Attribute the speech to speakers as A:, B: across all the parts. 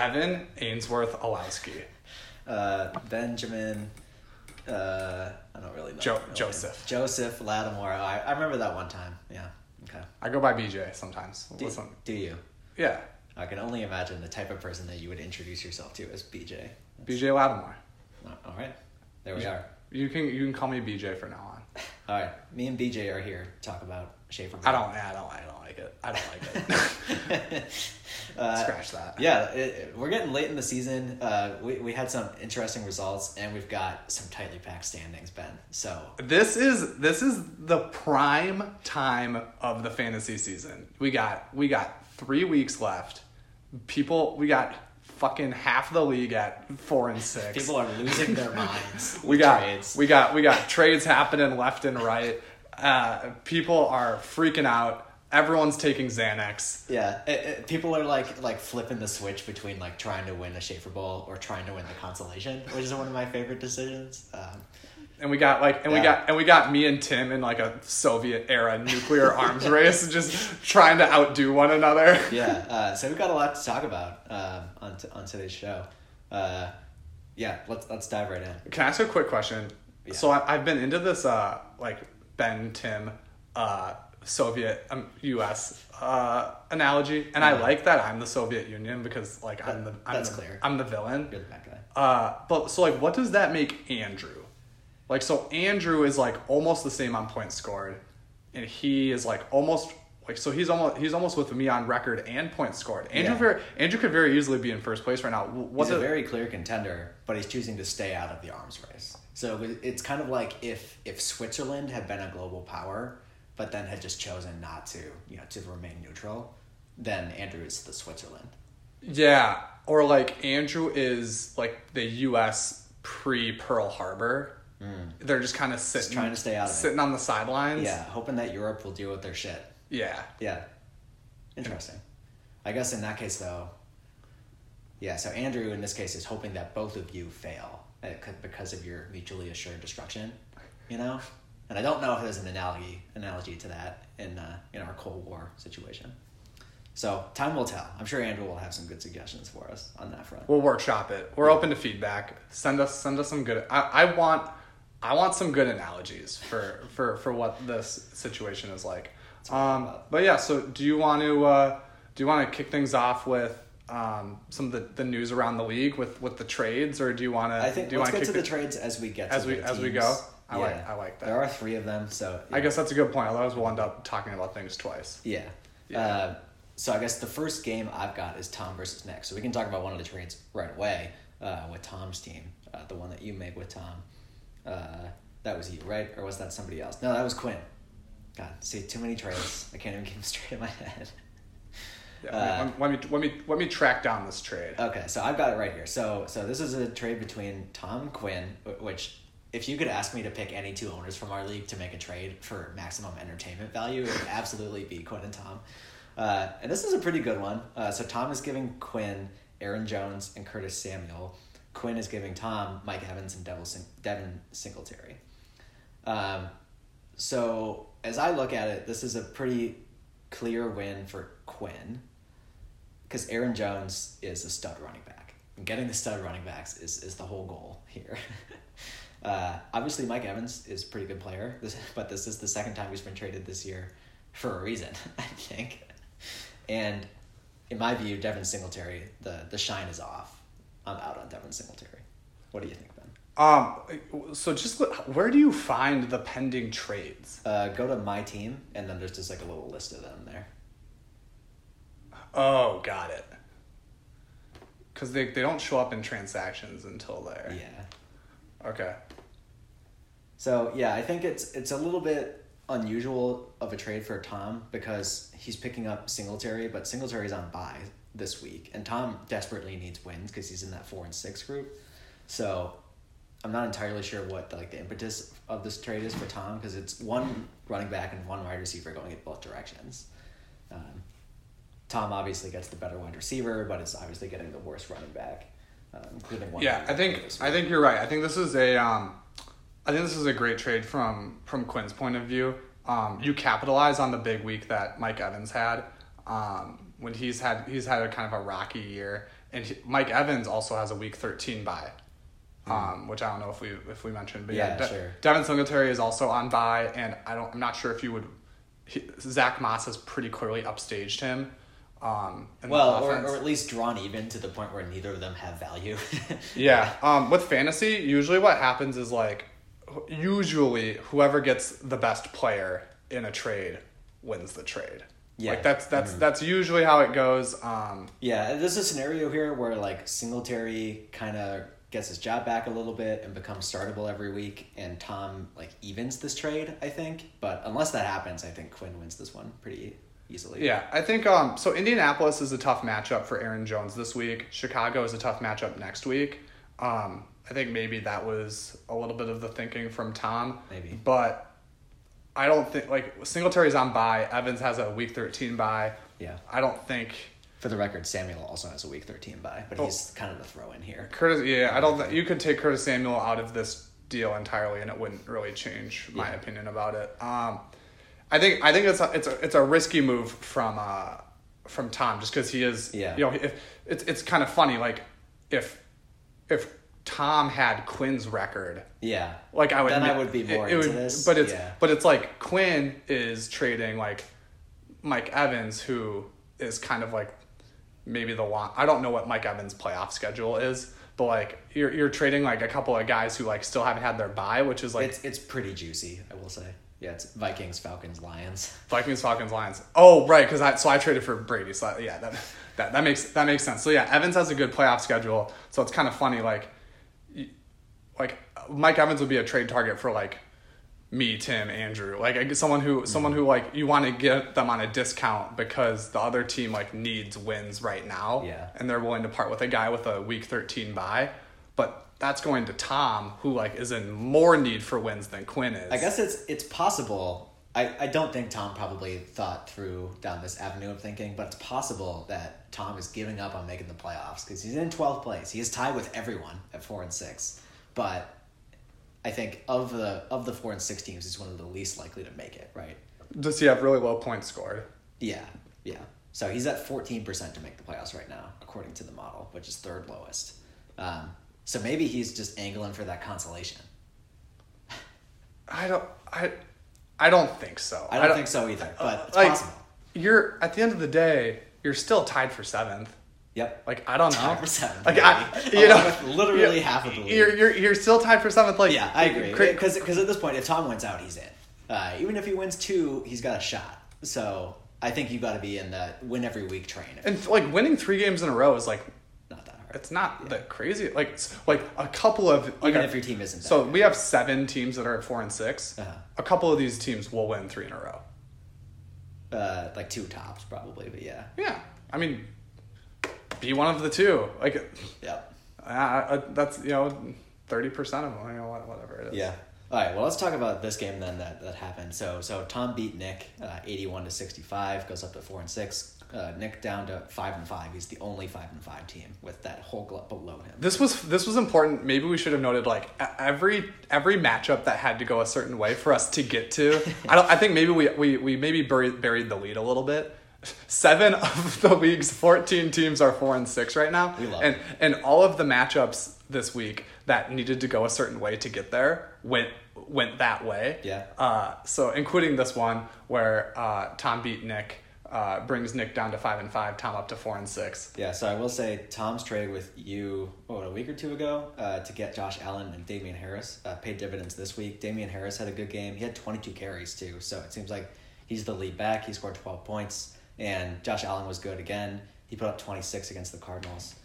A: Evan Ainsworth Olowski.
B: Uh, Benjamin. Uh, I don't really know.
A: Jo- Joseph.
B: Joseph Lattimore. I, I remember that one time. Yeah. Okay.
A: I go by BJ sometimes.
B: Do,
A: Listen,
B: do you?
A: yeah,
B: I can only imagine the type of person that you would introduce yourself to as BJ.
A: BJ Lattimore.
B: All right. There we are.
A: You can you can call me BJ for now on.
B: All right. Me and BJ are here to talk about
A: I don't. I don't. I don't like it. I don't like it.
B: uh,
A: Scratch that.
B: Yeah, it, it- we're getting late in the season. Uh, we, we had some interesting results, and we've got some tightly packed standings, Ben. So,
A: This is this is the prime time of the fantasy season. We got we got three weeks left. People, we got fucking half the league at four and six.
B: people are losing their minds.
A: we got
B: trades.
A: we got we got trades happening left and right. Uh, people are freaking out. Everyone's taking Xanax.
B: Yeah, it, it- people are like like flipping the switch between like trying to win a Schaefer Bowl or trying to win the consolation, which is one of my favorite decisions. Um,
A: And we got like, and we got, and we got me and Tim in like a Soviet era nuclear arms race, just trying to outdo one another.
B: yeah, uh, so we've got a lot to talk about um, on t- on today's show. Uh, yeah, let's let's dive right in.
A: Can I ask a quick question?
B: Yeah.
A: So I, I've been into this, uh, like Ben Tim, uh, Soviet um, U.S. Uh, analogy, and I like that I'm the Soviet Union because like I'm the I'm
B: That's
A: the,
B: clear.
A: I'm the villain.
B: You're the bad guy.
A: Uh, but so like, what does that make Andrew? Like, so Andrew is like almost the same on points scored, and he is like almost like so he's almost he's almost with me on record and points scored. Andrew
B: Yeah.
A: very Andrew could very easily be in first place right now. What's
B: He's a
A: it?
B: very clear contender, but he's choosing to stay out of the arms race. So it's kind of like if if Switzerland had been a global power, but then had just chosen not to, you know, to remain neutral, then Andrew is the Switzerland.
A: Yeah, or like Andrew is like the U.S. pre Pearl Harbor. Hmm. They're just kind of sitting,
B: trying to stay out of it.
A: sitting on the sidelines.
B: Yeah, hoping that Europe will deal with their shit.
A: yeah.
B: Yeah. Interesting. I guess in that case, though, yeah, so Andrew in this case is hoping that both of you fail because of your mutually assured destruction, you know? And I don't know if there's an analogy analogy to that in uh, in our Cold War situation. So time will tell. I'm sure Andrew will have some good suggestions for us on that front.
A: We'll workshop it. We're open to feedback. Send us send us some good. I, I want I want some good analogies for for for what this situation is like. Um, but yeah, so do you want to uh, do you want to kick things off with um, some of the, the news around the league with with the trades, or do you want to?
B: I think
A: do you
B: let's get to
A: kick
B: the trades as we get
A: as
B: to
A: we
B: the
A: as we go. I like I like that.
B: There are three of them, so
A: I guess that's a good point. Otherwise, we'll end up talking about things twice.
B: Yeah.
A: Yeah.
B: Uh, so I guess the first game I've got is Tom versus Nick. So we can talk about one of the trades right away uh, with Tom's team, uh, the one that you made with Tom. Uh, that was you, right? Or was that somebody else? No, that was Quinn. God, see, too many trades. I can't even keep them straight in my head.
A: Yeah,
B: Uh,
A: let, me, let me let me track down this trade.
B: Okay, so I've got it right here. So so this is a trade between Tom Quinn, which if you could ask me to pick any two owners from our league to make a trade for maximum entertainment value, it would absolutely be Quinn and Tom. Uh, and this is a pretty good one. Uh, so Tom is giving Quinn Aaron Jones and Curtis Samuel. Quinn is giving Tom Mike Evans and Sing- Devin Singletary. Um, so as I look at it, this is a pretty clear win for Quinn because Aaron Jones is a stud running back. And getting the stud running backs is, is the whole goal here. uh, obviously, Mike Evans is a pretty good player, this, but this is the second time he's been traded this year for a reason, I think. And in my view, Devin Singletary, the, the shine is off. I'm out on Devin Singletary. What do you think, Ben?
A: Um, so just look- where do you find the pending trades?
B: Uh, go to my team, and then there's just like a little list of them there.
A: Oh, got it. Because they, they don't show up in transactions until there.
B: Yeah.
A: Okay.
B: So yeah, I think it's it's a little bit unusual of a trade for Tom because he's picking up Singletary, but Singletary's on bye this week, and Tom desperately needs wins because he's in that four and six group. So I'm not entirely sure what the, like the impetus of this trade is for Tom because it's one running back and one wide receiver going in both directions. Um, Tom obviously gets the better wide receiver, but is obviously getting the worst running back, um, including one.
A: Yeah, I think I think you're right. I think this is a um, I think this is a great trade from from Quinn's point of view. Um, you capitalize on the big week that Mike Evans had. Um, when he's had he's had a kind of a rocky year, and he, Mike Evans also has a week thirteen bye, um, which I don't know if we if we mentioned, but yeah,
B: Hmm. Yeah, sure.
A: Devin Singletary is also on bye, and I don't. I'm not sure if you would. He, Zack Moss has pretty clearly upstaged him. Um,
B: Well, or, or at least drawn even to the point where neither of them have value.
A: Yeah. Um, with fantasy, usually what happens is like, usually whoever gets the best player in a trade wins the trade.
B: Yeah.
A: Like that's that's that's usually how it goes. Um,
B: Yeah, there's a scenario here where like Singletary kind of gets his job back a little bit and becomes startable every week, and Tom like evens this trade, I think. But unless that happens, I think Quinn wins this one pretty easily.
A: yeah, I think um, so. Indianapolis is a tough matchup for Aaron Jones this week. Chicago is a tough matchup next week. Um, I think maybe that was a little bit of the thinking from Tom.
B: Maybe.
A: but I don't think like Singletary's on bye. Evans has a week thirteen bye.
B: Yeah.
A: I don't think.
B: For the record, Samuel also has a week thirteen bye, but
A: Oh.
B: he's kind of the throw in here.
A: Curtis, yeah, I don't. Th- you could take Curtis Samuel out of this deal entirely, and it wouldn't really change my
B: Yeah.
A: opinion about it. Um, I think I think it's a, it's a, it's a risky move from uh, from Tom, just because he is.
B: Yeah.
A: You know, if it's it's kind of funny, like if if Tom had Quinn's record,
B: Yeah.
A: like I would
B: Then I would be more
A: it, it
B: into
A: would-
B: this,
A: But it's
B: yeah.
A: but it's like Quinn is trading like Mike Evans, who is kind of like maybe the long. I don't know what Mike Evans' playoff schedule is, but like you're you're trading like a couple of guys who like still haven't had their buy which is like
B: It's it's pretty juicy, I will say. Yeah, it's Vikings, Falcons, Lions.
A: Vikings, Falcons, Lions. Oh, right, because I so I traded for Brady. So yeah, that, that that makes that makes sense. So yeah, Evans has a good playoff schedule. So it's kind of funny, like, like Mike Evans would be a trade target for like me, Tim, Andrew, like someone who someone who like you want to get them on a discount because the other team like needs wins right now.
B: Yeah.
A: and they're willing to part with a guy with a week thirteen buy, but. That's going to Tom, who like is in more need for wins than Quinn is.
B: I guess it's it's possible. I, I don't think Tom probably thought through down this avenue of thinking, but it's possible that Tom is giving up on making the playoffs because he's in twelfth place. He is tied with everyone at four and six, but I think of the of the four and six teams, he's one of the least likely to make it. Right?
A: Does he have really low points scored?
B: Yeah, yeah. So he's at fourteen percent to make the playoffs right now, according to the model, which is third lowest. Um, so maybe he's just angling for that consolation.
A: I don't. I. I don't think so.
B: I don't, think so either, but it's
A: like,
B: possible.
A: You're at the end of the day, you're still tied for seventh.
B: Yep.
A: Like I don't know.
B: Tied for seventh,
A: Like I, you know,
B: literally half of the league.
A: You're you're you're still tied for seventh. Like
B: Yeah, I agree.
A: cra-
B: Because at this point, if Tom wins out, he's in. Uh, even if he wins two, he's got a shot. So I think you've got to be in the win every week train.
A: And like winning three games in a row is like
B: not that hard.
A: It's not the crazy. Like like a couple of like
B: Even
A: a-
B: if your team isn't
A: So we have seven teams that are at four and 6
B: Uh-huh.
A: A couple of these teams will win three in a row.
B: Uh, like two tops probably, but yeah.
A: Yeah, I mean, be one of the two. Like
B: Yep.
A: uh, uh, that's you know thirty percent of them. You know whatever it is.
B: Yeah. All right. Well, let's talk about this game then that, that happened. So so Tom beat Nick, uh, eighty-one to sixty-five, goes up to four and six. Uh, Nick down to five and five. He's the only five and five team with that whole glut below him.
A: This was this was important. Maybe we should have noted like every every matchup that had to go a certain way for us to get to. I don't. I think maybe we we, we maybe buried buried the lead a little bit. Seven of the league's fourteen teams are four and six right now,
B: We love
A: and
B: it.
A: and all of the matchups this week that needed to go a certain way to get there went went that way.
B: Yeah.
A: Uh, so including this one where uh, Tom beat Nick, uh, brings Nick down to five and five, Tom up to four and six.
B: Yeah, so I will say Tom's trade with you, what, a week or two ago, uh, to get Josh Allen and Damien Harris uh, paid dividends this week. Damien Harris had a good game. He had 22 carries, too, so it seems like he's the lead back. He scored 12 points, and Josh Allen was good again. He put up 26 against the Cardinals.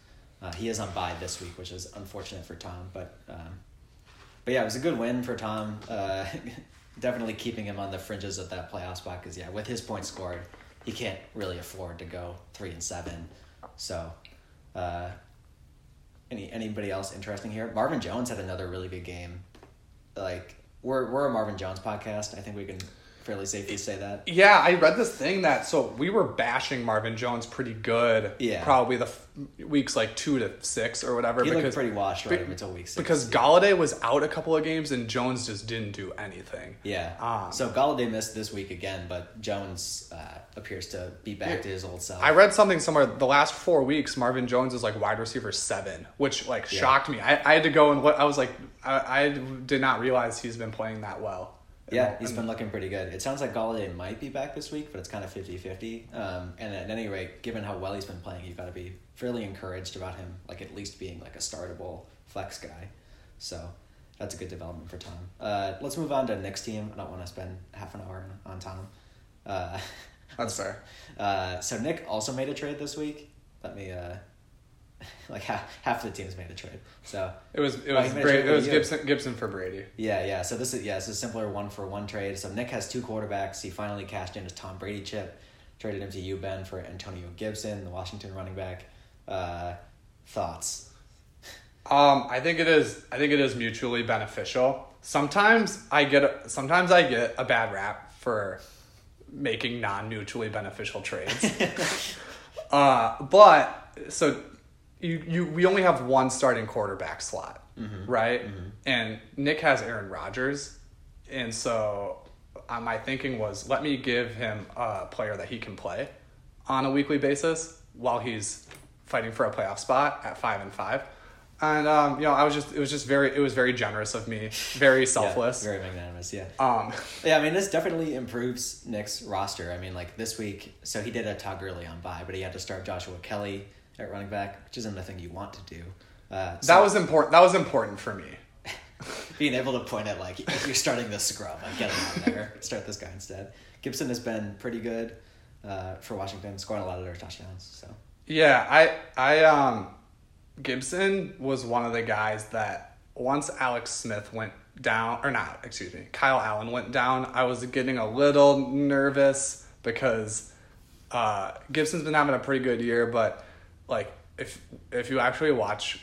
B: Uh, he is on bye this week, which is unfortunate for Tom, but um, but yeah, it was a good win for Tom. Uh, definitely keeping him on the fringes of that playoff spot because yeah, with his points scored, he can't really afford to go three and seven. So, uh, any anybody else interesting here? Marvin Jones had another really good game. Like we're we're a Marvin Jones podcast. I think we can fairly safe to say that.
A: Yeah, I read this thing that so we were bashing Marvin Jones pretty good.
B: Yeah.
A: Probably the f- weeks like two to six or whatever.
B: He
A: because
B: looked pretty washed right
A: be-
B: until week six.
A: because Golladay was out a couple of games and Jones just didn't do anything.
B: Yeah.
A: Um,
B: so Golladay missed this week again, but Jones uh, appears to be back to his old self.
A: I read something somewhere the last four weeks Marvin Jones is like wide receiver seven, which like
B: Yeah.
A: shocked me. I, I had to go and what I was like I, I did not realize he's been playing that well.
B: Yeah, he's been looking pretty good. It sounds like Golladay might be back this week, but it's kind of 50-50. Um, and at any rate, given how well he's been playing, you've got to be fairly encouraged about him, like at least being like a startable flex guy. So that's a good development for Tom. Uh, let's move on to Nick's team. I don't want to spend half an hour on, on Tom. Uh,
A: That's fair.
B: Uh, so Nick also made a trade this week. Let me uh, like half half the teams made the trade. So
A: It was it was
B: he made a
A: Brady,
B: trade
A: it was
B: with you.
A: Gibson Gibson for Brady.
B: yeah, yeah. So this is yeah, this is a simpler one for one trade. So Nick has two quarterbacks. He finally cashed in his Tom Brady chip, traded him to you Ben for Antonio Gibson, the Washington running back. Uh, thoughts?
A: Um, I think it is. I think it is mutually beneficial. Sometimes I get. A, sometimes I get a bad rap for making non-mutually beneficial trades. uh, but so you you we only have one starting quarterback slot, right? And Nick has Aaron Rodgers, and so uh, my thinking was let me give him a player that he can play on a weekly basis while he's fighting for a playoff spot at five and five. And um, you know, I was just it was just very it was very generous of me, very selfless.
B: Yeah, very magnanimous. Yeah.
A: um,
B: Yeah, I mean, this definitely improves Nick's roster. I mean, like this week, so he did a tug early on bye, but he had to start Joshua Kelley at running back, which isn't the thing you want to do. Uh, so
A: that was important. That was important for me.
B: being able to point at like if you're starting this scrub, like get him out there, start this guy instead. Gibson has been pretty good uh, for Washington, scoring a lot of their touchdowns. So
A: Yeah, I I um Gibson was one of the guys that once Alex Smith went down or not, excuse me, Kyle Allen went down, I was getting a little nervous because uh Gibson's been having a pretty good year, but like if if you actually watch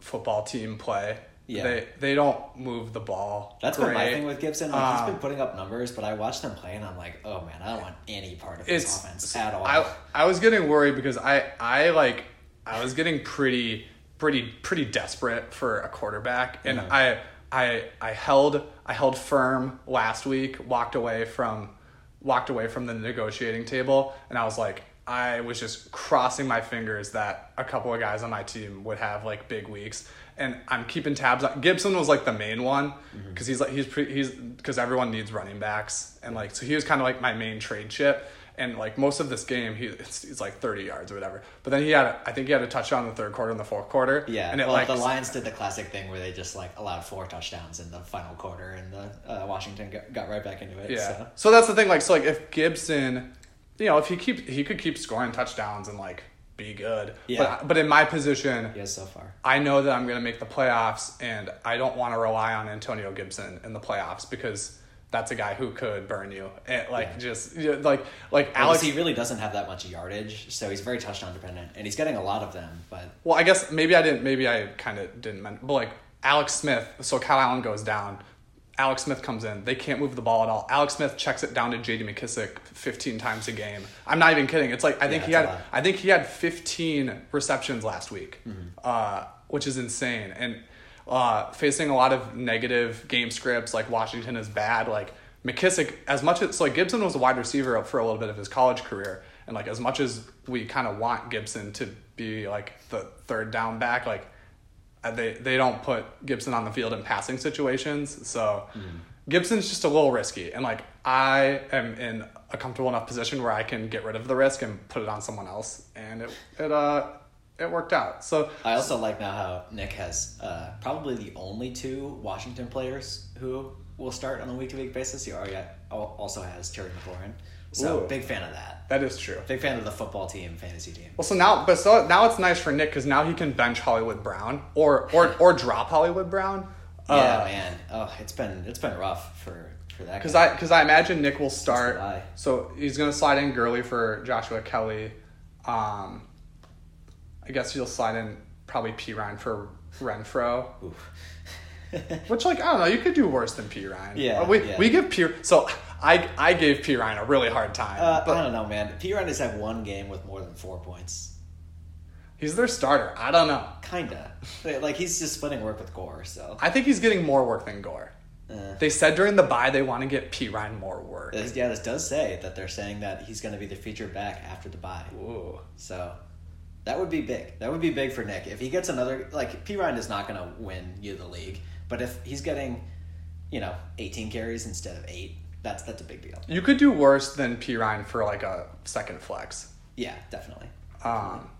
A: football team play,
B: Yeah.
A: they they don't move the ball.
B: that's been my thing with Gibson. Like he's
A: Um,
B: been putting up numbers, but I watch them play and I'm like, oh man, I don't want any part of this offense at all.
A: I I was getting worried because I I like I was getting pretty pretty pretty desperate for a quarterback and
B: Mhm.
A: I I I held I held firm last week, walked away from walked away from the negotiating table and I was like I was just crossing my fingers that a couple of guys on my team would have like big weeks. And I'm keeping tabs on Gibson was like the main one. Because he's like he's pre, he's because everyone needs running backs. And like so he was kind of like my main trade chip. And like most of this game he it's, it's like 30 yards or whatever. But then he had I think he had a touchdown in the third quarter and the fourth quarter.
B: Yeah,
A: and it
B: well,
A: like
B: the Lions did the classic thing where they just like allowed four touchdowns in the final quarter, and the uh, Washington got, got right back into it.
A: yeah.
B: So.
A: so that's the thing like so like if Gibson you know if he keep he could keep scoring touchdowns and like be good
B: Yeah.
A: but but in my position
B: has so far.
A: I know that I'm going to make the playoffs, and I don't want to rely on Antonio Gibson in the playoffs because that's a guy who could burn you. And like
B: Yeah.
A: just you know, like like
B: Well,
A: Alex.
B: he really doesn't have that much yardage, so he's very touchdown dependent, and he's getting a lot of them. But
A: Well, I guess maybe I didn't. Maybe I kind of didn't. Men- but like Alex Smith, so Kyle Allen goes down. Alex Smith comes in. They can't move the ball at all. Alex Smith checks it down to J.D. McKissic 15 times a game. I'm not even kidding. It's like I think
B: Yeah,
A: he had. I think he had 15 receptions last week,
B: Mm-hmm.
A: uh, which is insane. And uh, facing a lot of negative game scripts, like Washington is bad. Like McKissic, as much as so like Gibson was a wide receiver up for a little bit of his college career, and like as much as we kind of want Gibson to be like the third down back, like they they don't put Gibson on the field in passing situations. So Gibson's just a little risky, and like I am in a comfortable enough position where I can get rid of the risk and put it on someone else, and it it uh it worked out. So
B: I also like now how Nick has uh, probably the only two Washington players who will start on a week to week basis. He already also has Terry McLaurin, so
A: Ooh.
B: big fan of that.
A: that is true.
B: Big fan of the football team, fantasy team.
A: Well, so now, but so now it's nice for Nick because now he can bench Hollywood Brown or or or drop Hollywood Brown.
B: Yeah,
A: Uh,
B: man. Oh, it's been it's been rough for for that.
A: Because. I because I imagine Nick will start. So he's gonna slide in Gurley for Joshua Kelley. Um, I guess he'll slide in probably Perine for
B: Renfrow.
A: Which like I don't know, you could do worse than Perine.
B: Yeah,
A: we
B: yeah.
A: we give P. So I I gave Perine a really hard time.
B: Uh,
A: but
B: I don't know, man. Perine has had one game with more than four points.
A: he's their starter. I don't know.
B: Kinda. like he's just splitting work with Gore. So
A: I think he's getting more work than Gore.
B: uh,
A: They said during the bye they want to get Perine more work.
B: this- yeah, this does say that they're saying that he's going to be the featured back after the bye.
A: Ooh.
B: So that would be big. That would be big for Nick if he gets another. Like Perine is not going to win you the league, but if he's getting, you know, 18 carries instead of eight, that's that's a big deal.
A: You could do worse than P Ryan for like a second flex.
B: Yeah, definitely.
A: Um,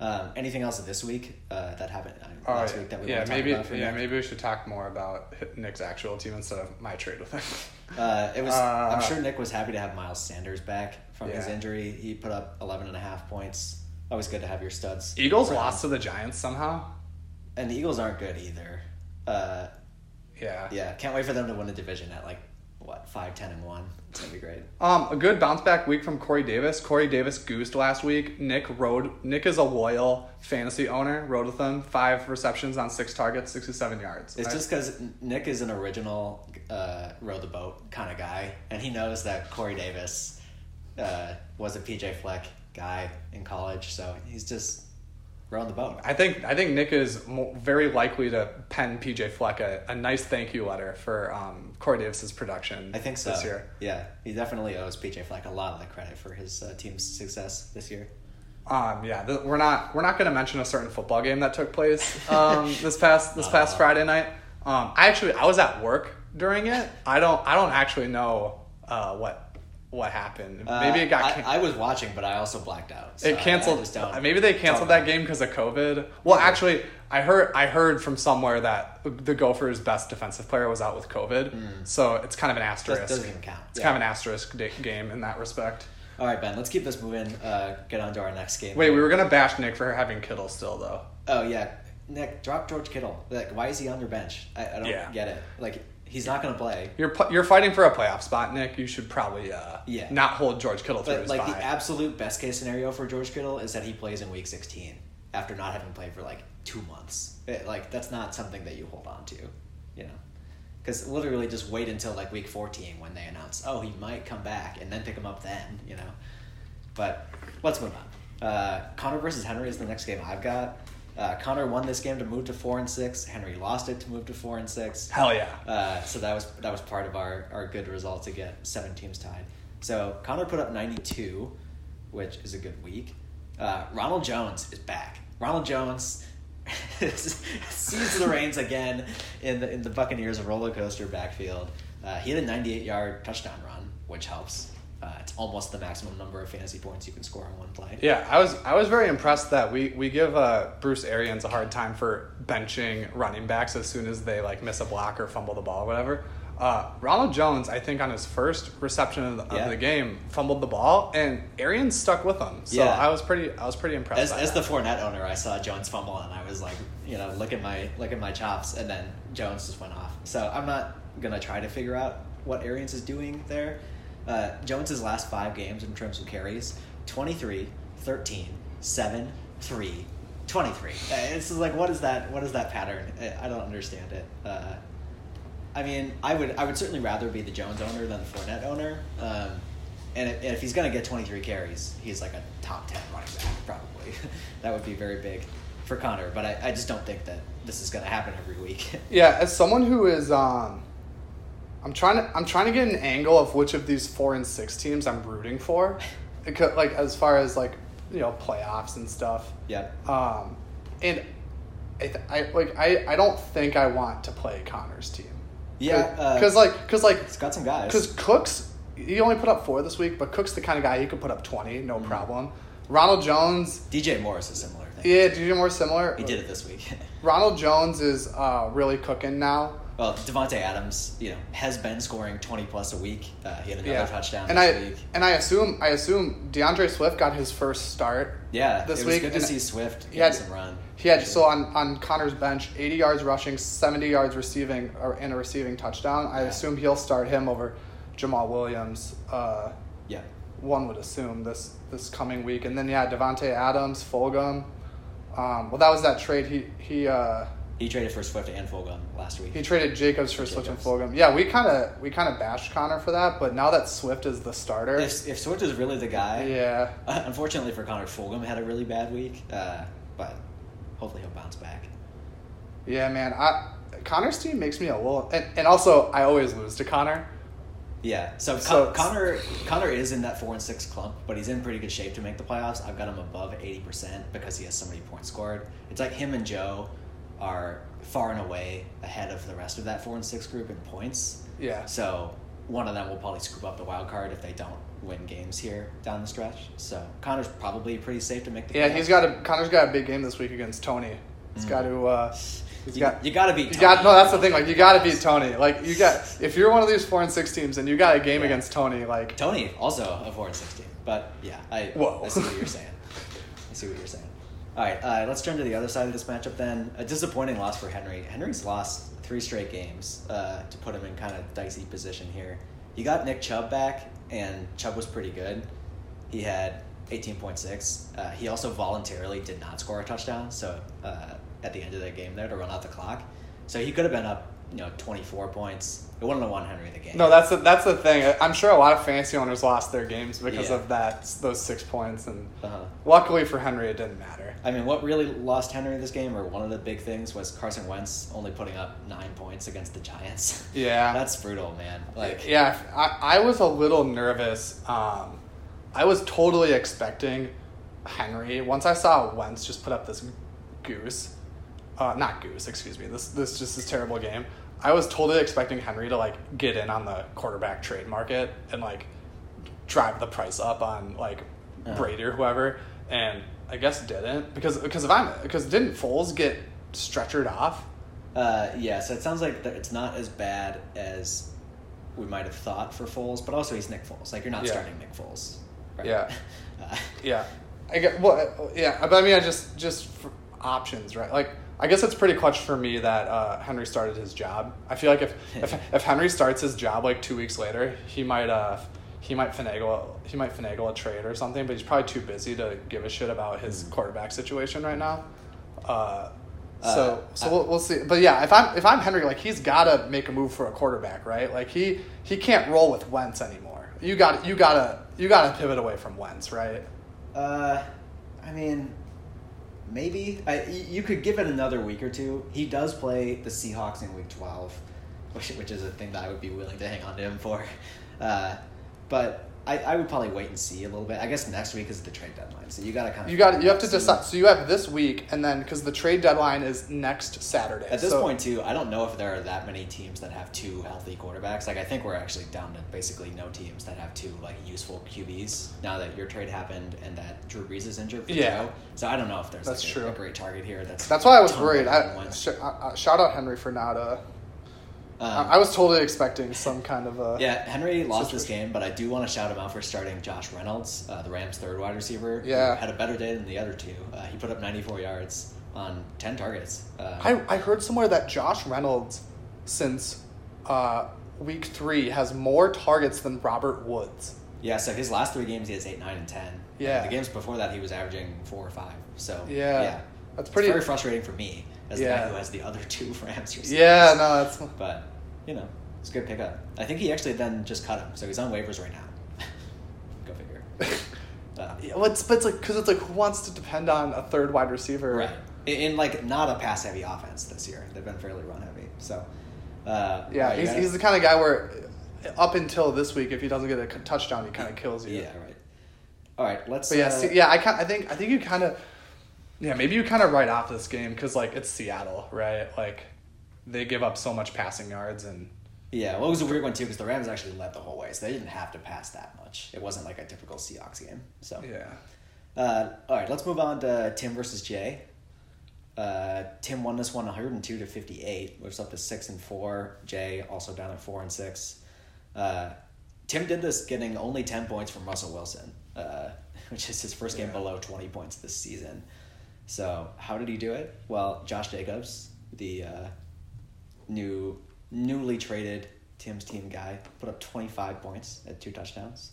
B: Um, anything else this week uh, that happened uh,
A: all
B: last
A: right.
B: week that we
A: yeah,
B: want to talk
A: maybe yeah, maybe we should talk more about Nick's actual team instead of my trade with him.
B: Uh, it was.
A: Uh,
B: I'm sure Nick was happy to have Miles Sanders back from his injury. He put up 11 and a half points. Always good to have your studs.
A: Eagles
B: around.
A: lost to the Giants somehow.
B: and the Eagles aren't good either. Uh,
A: Yeah.
B: yeah, can't wait for them to win a division at like what five, ten, and one. It's gonna be great.
A: Um, a good bounce back week from Corey Davis. Corey Davis goosed last week. Nick rode. Nick is a loyal fantasy owner. Rode with him. Five receptions on six targets, sixty-seven yards.
B: It's
A: I-
B: just because Nick is an original uh, row the boat kind of guy, and he knows that Corey Davis uh, was a PJ Fleck guy in college, so he's just rowing the boat.
A: I think I think Nick is mo- very likely to pen PJ Fleck a, a nice thank you letter for um, Corey Davis's production.
B: I think so.
A: this year.
B: Yeah, he definitely owes PJ Fleck a lot of the credit for his uh, team's success this year.
A: Um, yeah, th- we're not we're not going to mention a certain football game that took place um, this past this past
B: Uh.
A: Friday night. Um, I actually I was at work during it. I don't I don't actually know uh, what what happened. Maybe
B: Uh,
A: it got
B: I,
A: can-
B: I was watching, but I also blacked out. so I-
A: it
B: I
A: canceled.
B: just don't-
A: maybe they canceled that game because of COVID. Well, actually, I heard I heard from somewhere that the Gophers' best defensive player was out with COVID. So it's kind of an asterisk.
B: Doesn't even count.
A: It's
B: Yeah.
A: kind of an asterisk game in that respect.
B: All right, Ben. Let's keep this moving. Uh, get on to our next game.
A: Wait, we were gonna bash Nick for having Kittle still though.
B: Oh yeah, Nick, drop George Kittle. Like, why is he on your bench? I, I don't
A: Yeah.
B: get it. Like, he's not going to play.
A: You're you're fighting for a playoff spot, Nick. You should probably uh,
B: Yeah.
A: not hold George Kittle through
B: But like
A: bye.
B: the absolute best case scenario for George Kittle is that he plays in Week 16 after not having played for like two months. It- like that's not something that you hold on to, you know. Because literally just wait until like Week 14 when they announce, oh, he might come back, and then pick him up then, you know. But let's move on. Uh, Connor versus Henry is the next game I've got. Uh, Connor won this game to move to four and six. Henry lost it to move to four and six.
A: Hell yeah.
B: Uh, so that was that was part of our, our good result to get seven teams tied. So Connor put up ninety two, which is a good week. Uh, Ronald Jones is back. Ronald Jones seized the reins again in the in the Buccaneers roller coaster backfield. Uh, he had a ninety eight yard touchdown run, which helps. Uh, it's almost the maximum number of fantasy points you can score on one play.
A: Yeah, I was I was very impressed that we we give uh, Bruce Arians a hard time for benching running backs as soon as they like miss a block or fumble the ball or whatever. Uh, Ronald Jones, I think on his first reception of the, of
B: Yeah.
A: the game, fumbled the ball, and Arians stuck with him. So
B: Yeah.
A: I was pretty I was pretty impressed.
B: As, as the. Fournette owner, I saw Jones fumble and I was like, you know, look at my look at my chops, and then Jones just went off. So I'm not gonna try to figure out what Arians is doing there. Uh, Jones's last five games in terms of carries 23, 13, 7, 3, 23. Uh, It's like, what is that? What is that pattern? I I don't understand it. Uh, I mean, I would I would certainly rather be the Jones owner than the Fournette owner. Um, and if, if he's going to get 23 carries, he's like a top 10 running back, probably. that would be very big for Connor. But I, I just don't think that this is going to happen every week.
A: Yeah, as someone who is um I'm trying to I'm trying to get an angle of which of these 4 and 6 teams I'm rooting for. Because, like as far as like, you know, playoffs and stuff.
B: Yeah.
A: Um and I, th- I like I, I don't think I want to play Connor's team.
B: Yeah. uh,
A: Cuz like cuz like
B: It's got some guys.
A: cuz Cooks he only put up 4 this week, but Cook's the kind of guy he could put up 20, no
B: Mm-hmm.
A: problem. Ronald Jones
B: DJ Morris is similar thing.
A: yeah, DJ more similar.
B: He did it this week.
A: Ronald Jones is uh, really cooking now.
B: Well, Davante Adams, you know, has been scoring 20 plus a week. Uh, he had another
A: Yeah,
B: touchdown
A: and
B: this
A: I
B: week.
A: and I assume I assume DeAndre Swift got his first start.
B: Yeah,
A: this
B: it was
A: week,
B: good to
A: and
B: see Swift
A: he
B: get
A: had-
B: some run.
A: He had so on, on Connor's bench, eighty yards rushing, seventy yards receiving, or and a receiving touchdown. I
B: Yeah.
A: assume he'll start him over Jamaal Williams. Uh,
B: Yeah.
A: one would assume this this coming week, and then yeah, Davante Adams, Fulgham. Um, well, that was that trade. He he uh,
B: He traded for Swift and Fulgham last week.
A: He traded Jacobs for Swift and
B: Jacobs.
A: Fulgham. Yeah, we kind of we kind of bashed Connor for that, but now that Swift is the starter,
B: If, if Swift is really the guy,
A: yeah,
B: unfortunately for Connor, Fulgham had a really bad week, uh, but hopefully he'll bounce back.
A: yeah, man. I Connor's team makes me a little, and, and also I always lose to Connor.
B: Yeah, so, Con-
A: So-
B: Connor Connor is in that four and six clump, but he's in pretty good shape to make the playoffs. I've got him above eighty percent because he has so many points scored. It's like him and Joe are far and away ahead of the rest of that four and six group in points.
A: Yeah,
B: So one of them will probably scoop up the wild card if they don't win games here down the stretch. So Connor's probably pretty safe to make the.
A: yeah.
B: playoffs.
A: He's got a Connor's got a big game this week against Tony. He's got to. Uh, he's
B: You,
A: got.
B: you got to beat.
A: You got no. That's the thing. Like you got to beat Tony. Like you got if you're one of these four and six teams and you got a game
B: Yeah.
A: against Tony, like
B: Tony also a four and six team. but yeah, I
A: Whoa.
B: I see what you're saying. I see what you're saying. All right, uh, let's turn to the other side of this matchup then. A disappointing loss for Henry. Henry's lost three straight games uh, to put him in kind of dicey position here. You got Nick Chubb back, and Chubb was pretty good. He had 18.6. Uh, he also voluntarily did not score a touchdown, so uh, at the end of the game there to run out the clock. So he could have been up, you know, 24 points. It wouldn't have won Henry the game.
A: no. That's the, that's the thing. I'm sure a lot of fantasy owners lost their games because
B: Yeah.
A: of that those six points, and
B: Uh-huh.
A: luckily for Henry, it didn't matter.
B: I mean, what really lost Henry this game, or one of the big things, was Carson Wentz only putting up nine points against the Giants.
A: Yeah,
B: That's brutal, man. Like,
A: yeah. I, I was a little nervous. Um, I was totally expecting Henry. Once I saw Wentz just put up this goose, uh, not goose, excuse me. This this just this terrible game. I was totally expecting Henry to like get in on the quarterback trade market and like drive the price up on like
B: Uh-huh.
A: Brady or whoever, and I guess didn't because because if I'm because didn't Foles get stretchered off?
B: uh, yeah, so it sounds like it's not as bad as we might have thought for Foles, but also he's Nick Foles. Like, you're not
A: Yeah.
B: starting Nick Foles. Right?
A: Yeah.
B: Uh,
A: Yeah, I get well. Yeah, but I mean, I just just options, right? Like, I guess it's pretty clutch for me that uh, Henry started his job. I feel like if, if if Henry starts his job like two weeks later, he might uh he might finagle he might finagle a trade or something. But he's probably too busy to give a shit about his quarterback situation right now. Uh, so
B: Uh,
A: so
B: I-
A: we'll, we'll see. But yeah, if I'm if I'm Henry, like he's got to make a move for a quarterback, right? Like he he can't roll with Wentz anymore. You got you gotta you gotta pivot away from Wentz, right?
B: Uh, I mean, maybe I, you could give it another week or two. He does play the Seahawks in Week Twelve, which which is a thing that I would be willing to hang on to him for. Uh, but I, I would probably wait and see a little bit. I guess next week is the trade deadline, so you got to kind of
A: You got you have to decide. So you have this week, and then because the trade deadline is next Saturday.
B: At this
A: so,
B: point, too, I don't know if there are that many teams that have two healthy quarterbacks. Like, I think we're actually down to basically no teams that have two like useful QBs now that your trade happened and that Drew Brees is injured for
A: Yeah.
B: Joe. So I don't know if there's
A: That's
B: like,
A: true.
B: A, a great target here. That's
A: that's why I was worried. I, sh- uh, uh, shout out Henry for not. Uh,
B: Um,
A: I was totally expecting some kind of a.
B: yeah, Henry lost this game, but I do want to shout him out for starting Josh Reynolds, uh, the Rams' third wide receiver.
A: Yeah.
B: had a better day than the other two. Uh, he put up 94 yards on 10 targets. Uh,
A: I I heard somewhere that Josh Reynolds, since uh, week three, has more targets than Robert Woods.
B: Yeah, so his last three games he has eight, nine, and ten.
A: Yeah.
B: the games before that he was averaging four or five. So
A: Yeah. That's
B: It's
A: pretty.
B: very frustrating for me as the
A: Yeah.
B: guy who has the other two Rams receivers.
A: yeah, no, that's
B: but you know it's a good pickup. I think he actually then just cut him, so he's on waivers right now. Go figure. Uh,
A: Yeah, well, it's, but it's like because it's like who wants to depend on a third wide receiver?
B: right in, in like not a pass heavy offense this year. They've been fairly run heavy. So uh,
A: Yeah, he's,
B: gotta-
A: he's the kind of guy where up until this week, if he doesn't get a touchdown, he kind of kills you.
B: yeah right. All right, let's.
A: But yeah,
B: uh,
A: see, yeah, I I think, I think you kind of, yeah, maybe you kind of write off this game because like it's Seattle, right? Like they give up so much passing yards, and
B: Yeah, well, it was a weird one too because the Rams actually led the whole way, so they didn't have to pass that much. It wasn't like a typical Seahawks game. So,
A: yeah,
B: uh, all right, let's move on to Tim versus Jay. Uh, Tim won this one 102 to 58, moves up to six and four. Jay also down at four and six. Uh, Tim did this getting only 10 points from Russell Wilson, uh, which is his first game
A: Yeah.
B: below 20 points this season. So, how did he do it? Well, Josh Jacobs, the uh, new newly traded Tim's team guy, put up 25 points at two touchdowns.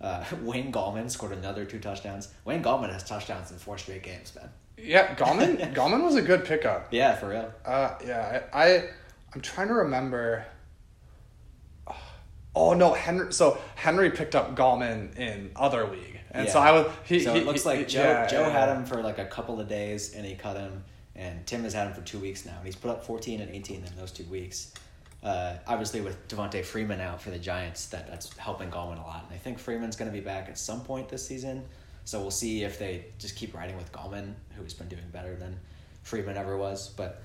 B: Uh, Wayne Gallman scored another two touchdowns. Wayne Gallman has touchdowns in four straight games, man.
A: Yeah, Gallman. Gallman was a good pickup.
B: Yeah, for real.
A: Uh, yeah, I, I I'm trying to remember. Oh no, Henry. So Henry picked up Gallman in other league, and so I was. He,
B: so
A: he-
B: it looks
A: he-
B: like Joe
A: yeah,
B: Joe
A: yeah,
B: had him for like a couple of days and he cut him, and Tim has had him for two weeks now. And he's put up fourteen and eighteen in those two weeks. Uh, obviously, with Devonta Freeman out for the Giants, that that's helping Gallman a lot. And I think Freeman's going to be back at some point this season. So we'll see if they just keep riding with Gallman, who's been doing better than Freeman ever was. But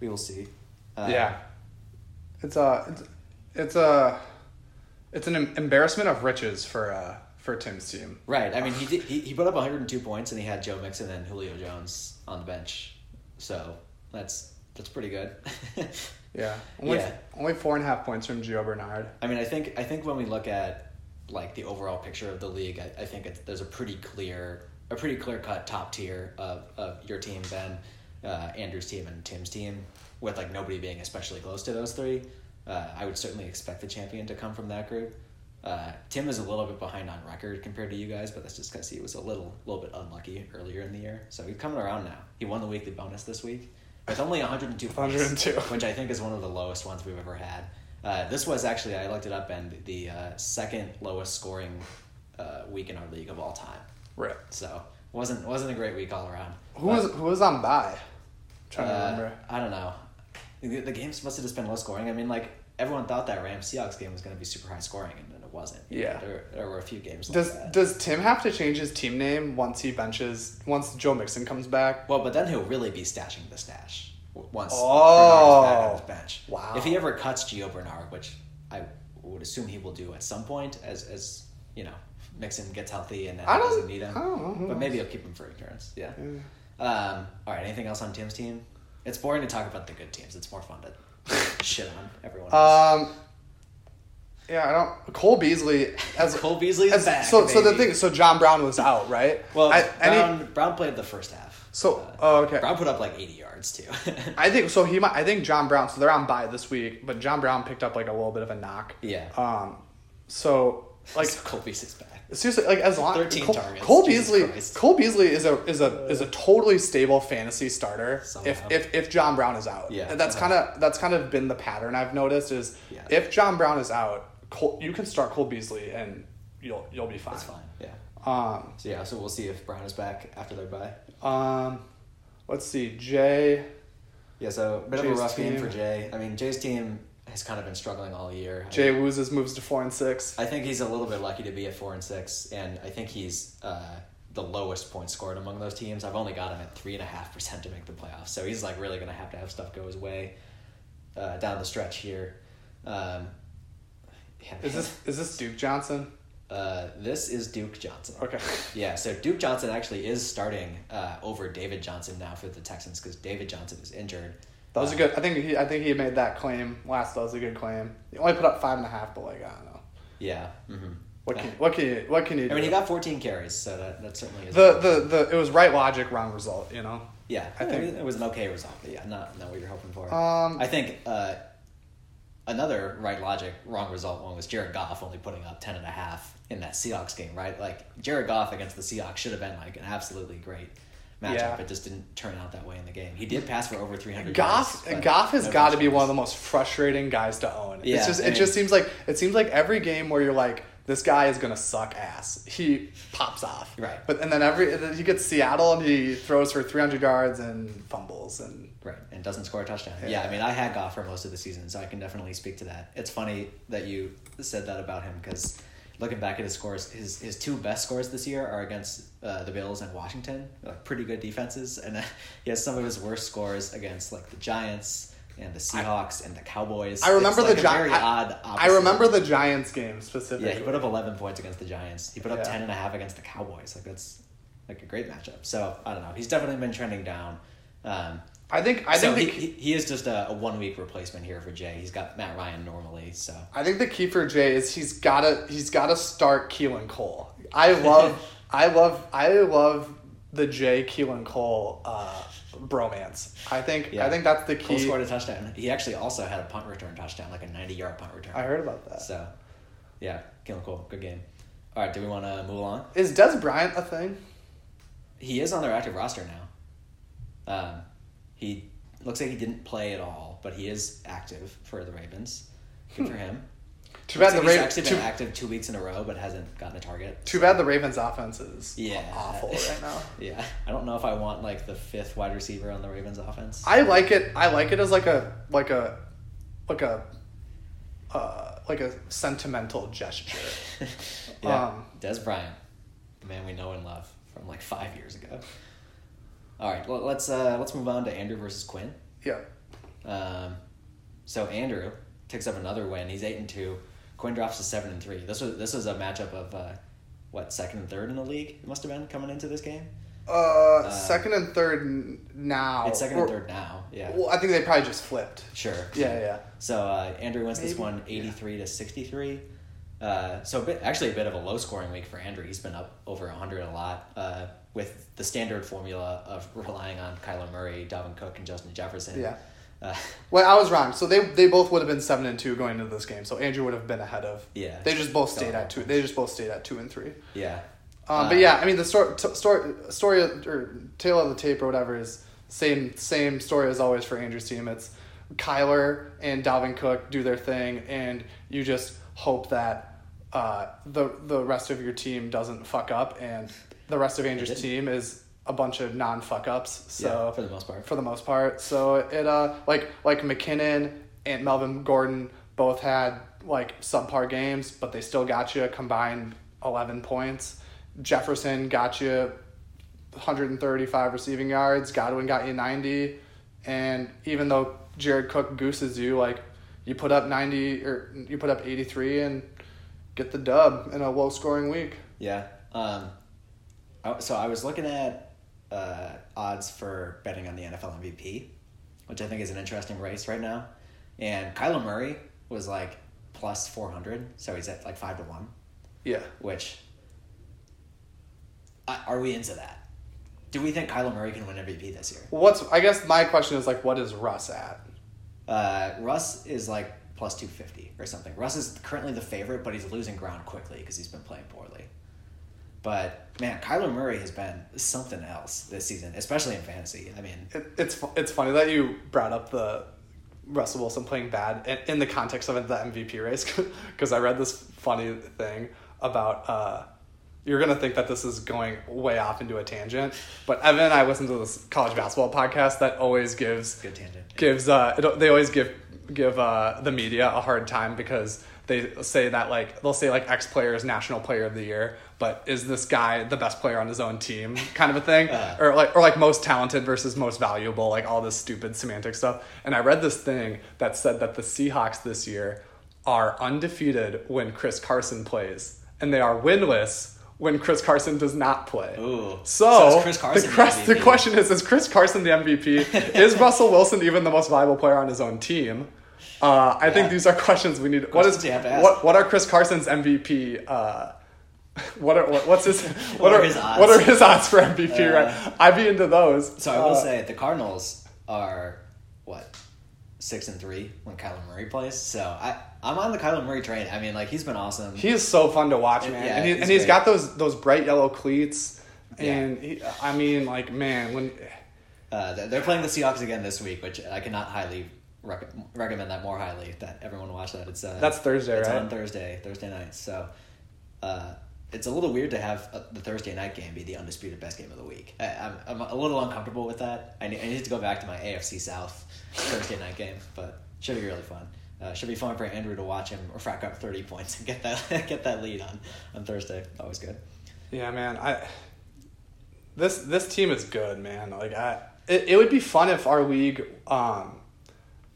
B: we will see. Uh,
A: yeah, it's a it's, it's a it's an embarrassment of riches for uh for Tim's team.
B: Right. I mean, he did, he he put up 102 points and he had Joe Mixon and Julio Jones on the bench, so that's that's pretty good.
A: Yeah, only
B: Yeah.
A: only four and a half points from Gio Bernard.
B: I mean, I think I think when we look at like the overall picture of the league, I, I think it's, there's a pretty clear a pretty clear cut top tier of, of your team, Ben, uh, Andrew's team, and Tim's team, with like nobody being especially close to those three. Uh, I would certainly expect the champion to come from that group. Uh, Tim is a little bit behind on record compared to you guys, but that's just because he was a little little bit unlucky earlier in the year. So he's coming around now. He won the weekly bonus this week with only 102 points,
A: 102.
B: which I think is one of the lowest ones we've ever had. Uh, this was actually I looked it up and the uh, second lowest scoring uh, week in our league of all time.
A: Right.
B: So wasn't wasn't a great week all around.
A: Who was who was on bye? trying to
B: uh,
A: remember.
B: I don't know. The, the game's must have just been low scoring. I mean, like everyone thought that Rams Seahawks game was going to be super high scoring, and wasn't.
A: Yeah.
B: there, there were a few games like
A: Does
B: that.
A: does Tim have to change his team name once he benches once Joe Mixon comes back?
B: Well, but then he'll really be stashing the stash once
A: Oh.
B: Bernard's back on his bench.
A: Wow.
B: If he ever cuts Gio Bernard, which I would assume he will do at some point, as as you know, Mixon gets healthy and then
A: I don't-
B: doesn't need him.
A: I don't know.
B: But maybe he'll keep him for insurance. Yeah.
A: Yeah.
B: Um, all right. Anything else on Tim's team? It's boring to talk about the good teams. It's more fun to shit on everyone. Else.
A: Um. Yeah, I don't. Cole Beasley as
B: Cole Beasley is back.
A: So so the
B: baby.
A: thing. So John Brown was out, right?
B: Well,
A: I,
B: Brown, Brown played the first half.
A: So
B: Uh,
A: oh, okay.
B: Brown put up like eighty yards too.
A: I think so. He might. I think John Brown. So they're on bye this week, but John Brown picked up like a little bit of a knock.
B: yeah.
A: Um. So like
B: so Cole Beasley's back.
A: seriously, like as long
B: 13
A: Cole,
B: targets,
A: Cole Beasley. Cole Beasley is a is a is a totally stable fantasy starter.
B: Somehow.
A: If if if John Brown is out,
B: Yeah.
A: And that's kind of that's kind of been the pattern I've noticed is
B: Yeah.
A: if John Brown is out, Cole, you can start Cole Beasley and you'll you'll be fine.
B: That's fine. Yeah.
A: Um.
B: So yeah, so we'll see if Brown is back after their bye.
A: Um. Let's see. Jay.
B: Yeah, so a bit of a rough game for Jay. I mean, Jay's team has kind of been struggling all year.
A: Jay loses, moves to four and six.
B: I think he's a little bit lucky to be at four and six, and I think he's uh, the lowest point scored among those teams. I've only got him at three and a half percent to make the playoffs, so he's like really gonna have to have stuff go his way uh, down the stretch here. Um, yeah,
A: Is this is this Duke Johnson?
B: Uh, this is Duke Johnson.
A: Okay.
B: Yeah, so Duke Johnson actually is starting uh, over David Johnson now for the Texans because David Johnson is injured.
A: That was a
B: Uh,
A: good. I think he. I think he made that claim last. That was a good claim. He only put up five and a half, but like I don't know.
B: Yeah. Mm-hmm.
A: What can what can you what can you do?
B: I mean, he got 14 carries, so that, that certainly is.
A: the the the. It was right logic, wrong result. You know.
B: yeah,
A: I think
B: it was an okay result, but yeah, not not what you're hoping for.
A: Um.
B: I think uh, another right logic, wrong result one was Jared Goff only putting up 10 and a half in that Seahawks game, right? Like Jared Goff against the Seahawks should have been like an absolutely great matchup.
A: Yeah.
B: It just didn't turn out that way in the game. He did pass for over 300
A: Goff
B: yards,
A: Goff has
B: no
A: got to be one of the most frustrating guys to own.
B: Yeah,
A: it's just it
B: mean-
A: just seems like it seems like every game where you're like this guy is gonna suck ass. He pops off.
B: Right.
A: But and then every then he gets Seattle and he throws for 300 yards and fumbles and
B: Right, and doesn't score a touchdown. Yeah.
A: Yeah.
B: I mean, I had Goff for most of the season, so I can definitely speak to that. It's funny that you said that about him because looking back at his scores, his his two best scores this year are against uh, the Bills and Washington, like pretty good defenses, and uh, he has some of his worst scores against like the Giants and the Seahawks and the Cowboys.
A: I remember
B: like,
A: the Giants. I, remember the Giants game specifically.
B: Yeah, he put up 11 points against the Giants. He put up
A: Yeah.
B: ten and a half against the Cowboys. Like that's like a great matchup. So I don't know. He's definitely been trending down. Um,
A: I think I
B: so
A: think
B: he,
A: the,
B: he, is just a, a one week replacement here for Jay. He's got Matt Ryan normally, so
A: I think the key for Jay is he's gotta he's gotta start Keelan Cole. I love I love I love the Jay Keelan Cole uh, bromance. I think
B: Yeah.
A: I think that's the
B: Cole
A: key.
B: scored a touchdown. He actually also had a punt return touchdown, like a ninety yard punt return.
A: I heard about that.
B: So, yeah, Keelan Cole, good game. All right, do we want to move on?
A: Is Dez Bryant a thing?
B: He is on their active roster now. Um, he looks like he didn't play at all, but he is active for the Ravens. Good for him.
A: Too bad the
B: like he's
A: Ravens.
B: actually
A: Too,
B: been active two weeks in a row, but hasn't gotten a target.
A: too bad the Ravens offense is
B: Yeah.
A: awful right now.
B: Yeah, I don't know if I want like the fifth wide receiver on the Ravens offense.
A: I like it. I like it as like a like a like a uh, like a sentimental gesture.
B: yeah,
A: um,
B: Dez Bryant, the man we know and love from like five years ago. All right, well, let's uh, let's move on to Andrew versus Quinn.
A: Yeah.
B: Um, so Andrew picks up another win. He's eight and two. Quinn drops to seven and three. This was this was a matchup of uh, what second and third in the league. It must have been coming into this game.
A: Uh, second and third now.
B: It's second
A: Or-
B: and third now. Yeah,
A: Well, I think they probably just flipped.
B: sure.
A: Yeah, yeah.
B: So uh, Andrew wins this
A: Maybe,
B: one 83 to 63. Uh, so a bit, actually a bit of a low scoring week for Andrew. He's been up over 100 a lot uh, with the standard formula of relying on Kyler Murray, Dalvin Cook, and Justin Jefferson.
A: Yeah.
B: Uh,
A: Well, I was wrong. So they they both would have been seven and two going into this game. So Andrew would have been ahead of.
B: Yeah.
A: They just both stayed at two. They just both stayed at two and three.
B: yeah.
A: Um,
B: Uh,
A: but yeah, I mean the story, t- story, story, or tail of the tape or whatever is same same story as always for Andrew's team. It's Kyler and Dalvin Cook do their thing, and you just hope that uh, the the rest of your team doesn't fuck up, and the rest of Andrew's team is a bunch of non fuck ups. So
B: yeah, for the most part.
A: for the most part. So it uh like like McKinnon and Melvin Gordon both had like subpar games, but they still got you a combined eleven points. Jefferson got you 135 receiving yards. Godwin got you 90, and even though Jared Cook gooses you, like you put up 90 or you put up 83 and get the dub in a low scoring week.
B: Yeah. Um, I- so I was looking at uh, odds for betting on the NFL MVP, which I think is an interesting race right now. And Kyler Murray was like plus 400, so he's at like 5 to 1,
A: Yeah.
B: which I- are we into that? Do we think Kyler Murray can win MVP this year?
A: What's I guess my question is like, what is Russ at?
B: Uh, Russ is like plus 250 or something. Russ is currently the favorite, but he's losing ground quickly because he's been playing poorly. But man, Kyler Murray has been something else this season, especially in fantasy. I mean,
A: It, it's it's funny that you brought up the Russell Wilson playing bad in, in the context of the MVP race because I read this funny thing about uh, you're gonna think that this is going way off into a tangent, but Evan and I listen to this college basketball podcast that always gives
B: good tangent.
A: gives uh it, they always give give uh the media a hard time because they say that like they'll say like X player is national player of the year, but is this guy the best player on his own team kind of a thing,
B: Uh.
A: or like or like most talented versus most valuable, like all this stupid semantic stuff. And I read this thing that said that the Seahawks this year are undefeated when Chris Carson plays, and they are winless when Chris Carson does not play.
B: Ooh.
A: So,
B: is Chris Carson
A: the,
B: the
A: quest- the question is: Is Chris Carson the MVP? is Russell Wilson even the most valuable player on his own team? Uh, I think these are questions we need.
B: Questions have to
A: what? What are Chris Carson's MVP? Uh, what are what, what's his what,
B: are
A: are
B: his odds?
A: What are his odds for MVP?
B: Uh,
A: right, I'd be into those.
B: So I will
A: Uh,
B: say the Cardinals are what six and three when Kyler Murray plays. So I I'm on the Kyler Murray train. I mean, like he's been awesome.
A: he is so fun to watch, man,
B: Yeah,
A: and, he,
B: he's
A: and he's got those those bright yellow cleats.
B: Yeah.
A: And he, I mean, like, man, when
B: Uh, they're playing the Seahawks again this week, which I cannot highly rec- recommend that more highly that everyone watch that. It's uh,
A: That's Thursday,
B: it's
A: right?
B: on Thursday, Thursday night. So uh, it's a little weird to have uh, the Thursday night game be the undisputed best game of the week. I, I'm I'm a little uncomfortable with that. I need, I need to go back to my AFC South Thursday night game, but should be really fun. Uh, should be fun for Andrew to watch him or rack up thirty points and get that get that lead on on Thursday. Always good.
A: Yeah, man. I this this team is good, man. Like I, it, it would be fun if our league um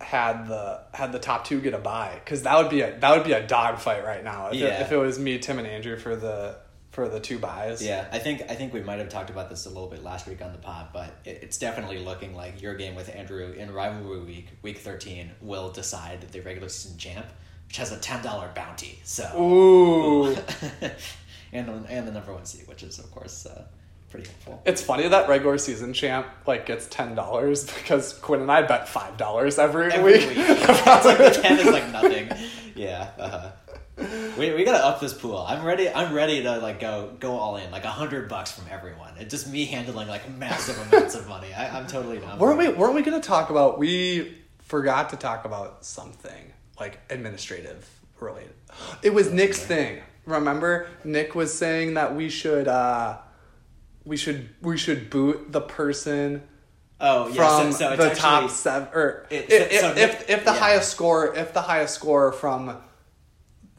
A: had the had the top two get a bye because that would be a that would be a dogfight right now. If,
B: Yeah.
A: it, if it was me, Tim, and Andrew for the for the two buys.
B: Yeah, I think I think we might have talked about this a little bit last week on the pod, but it, it's definitely looking like your game with Andrew in rivalry week, week thirteen, will decide the regular season champ, which has a ten dollar bounty. So,
A: Ooh.
B: and and the number one seed, which is of course uh, pretty helpful.
A: It's funny that regular season champ like gets ten dollars because Quinn and I bet five dollars every,
B: Every
A: week.
B: week, ten is like nothing. Yeah, uh, We, we gotta up this pool. I'm ready. I'm ready to like go go all in, like a hundred bucks from everyone. It's just me handling like massive amounts of money. I, I'm totally down.
A: Weren't we? Weren't we to talk about? We forgot to talk about something like administrative related. It was Nick's thing. Remember, Nick was saying that we should. uh we should we should boot the person
B: Oh yeah.
A: from
B: so, so
A: the
B: actually,
A: top seven or
B: It-
A: if,
B: so
A: if,
B: Nick-
A: if, if the
B: yeah.
A: highest score if the highest score from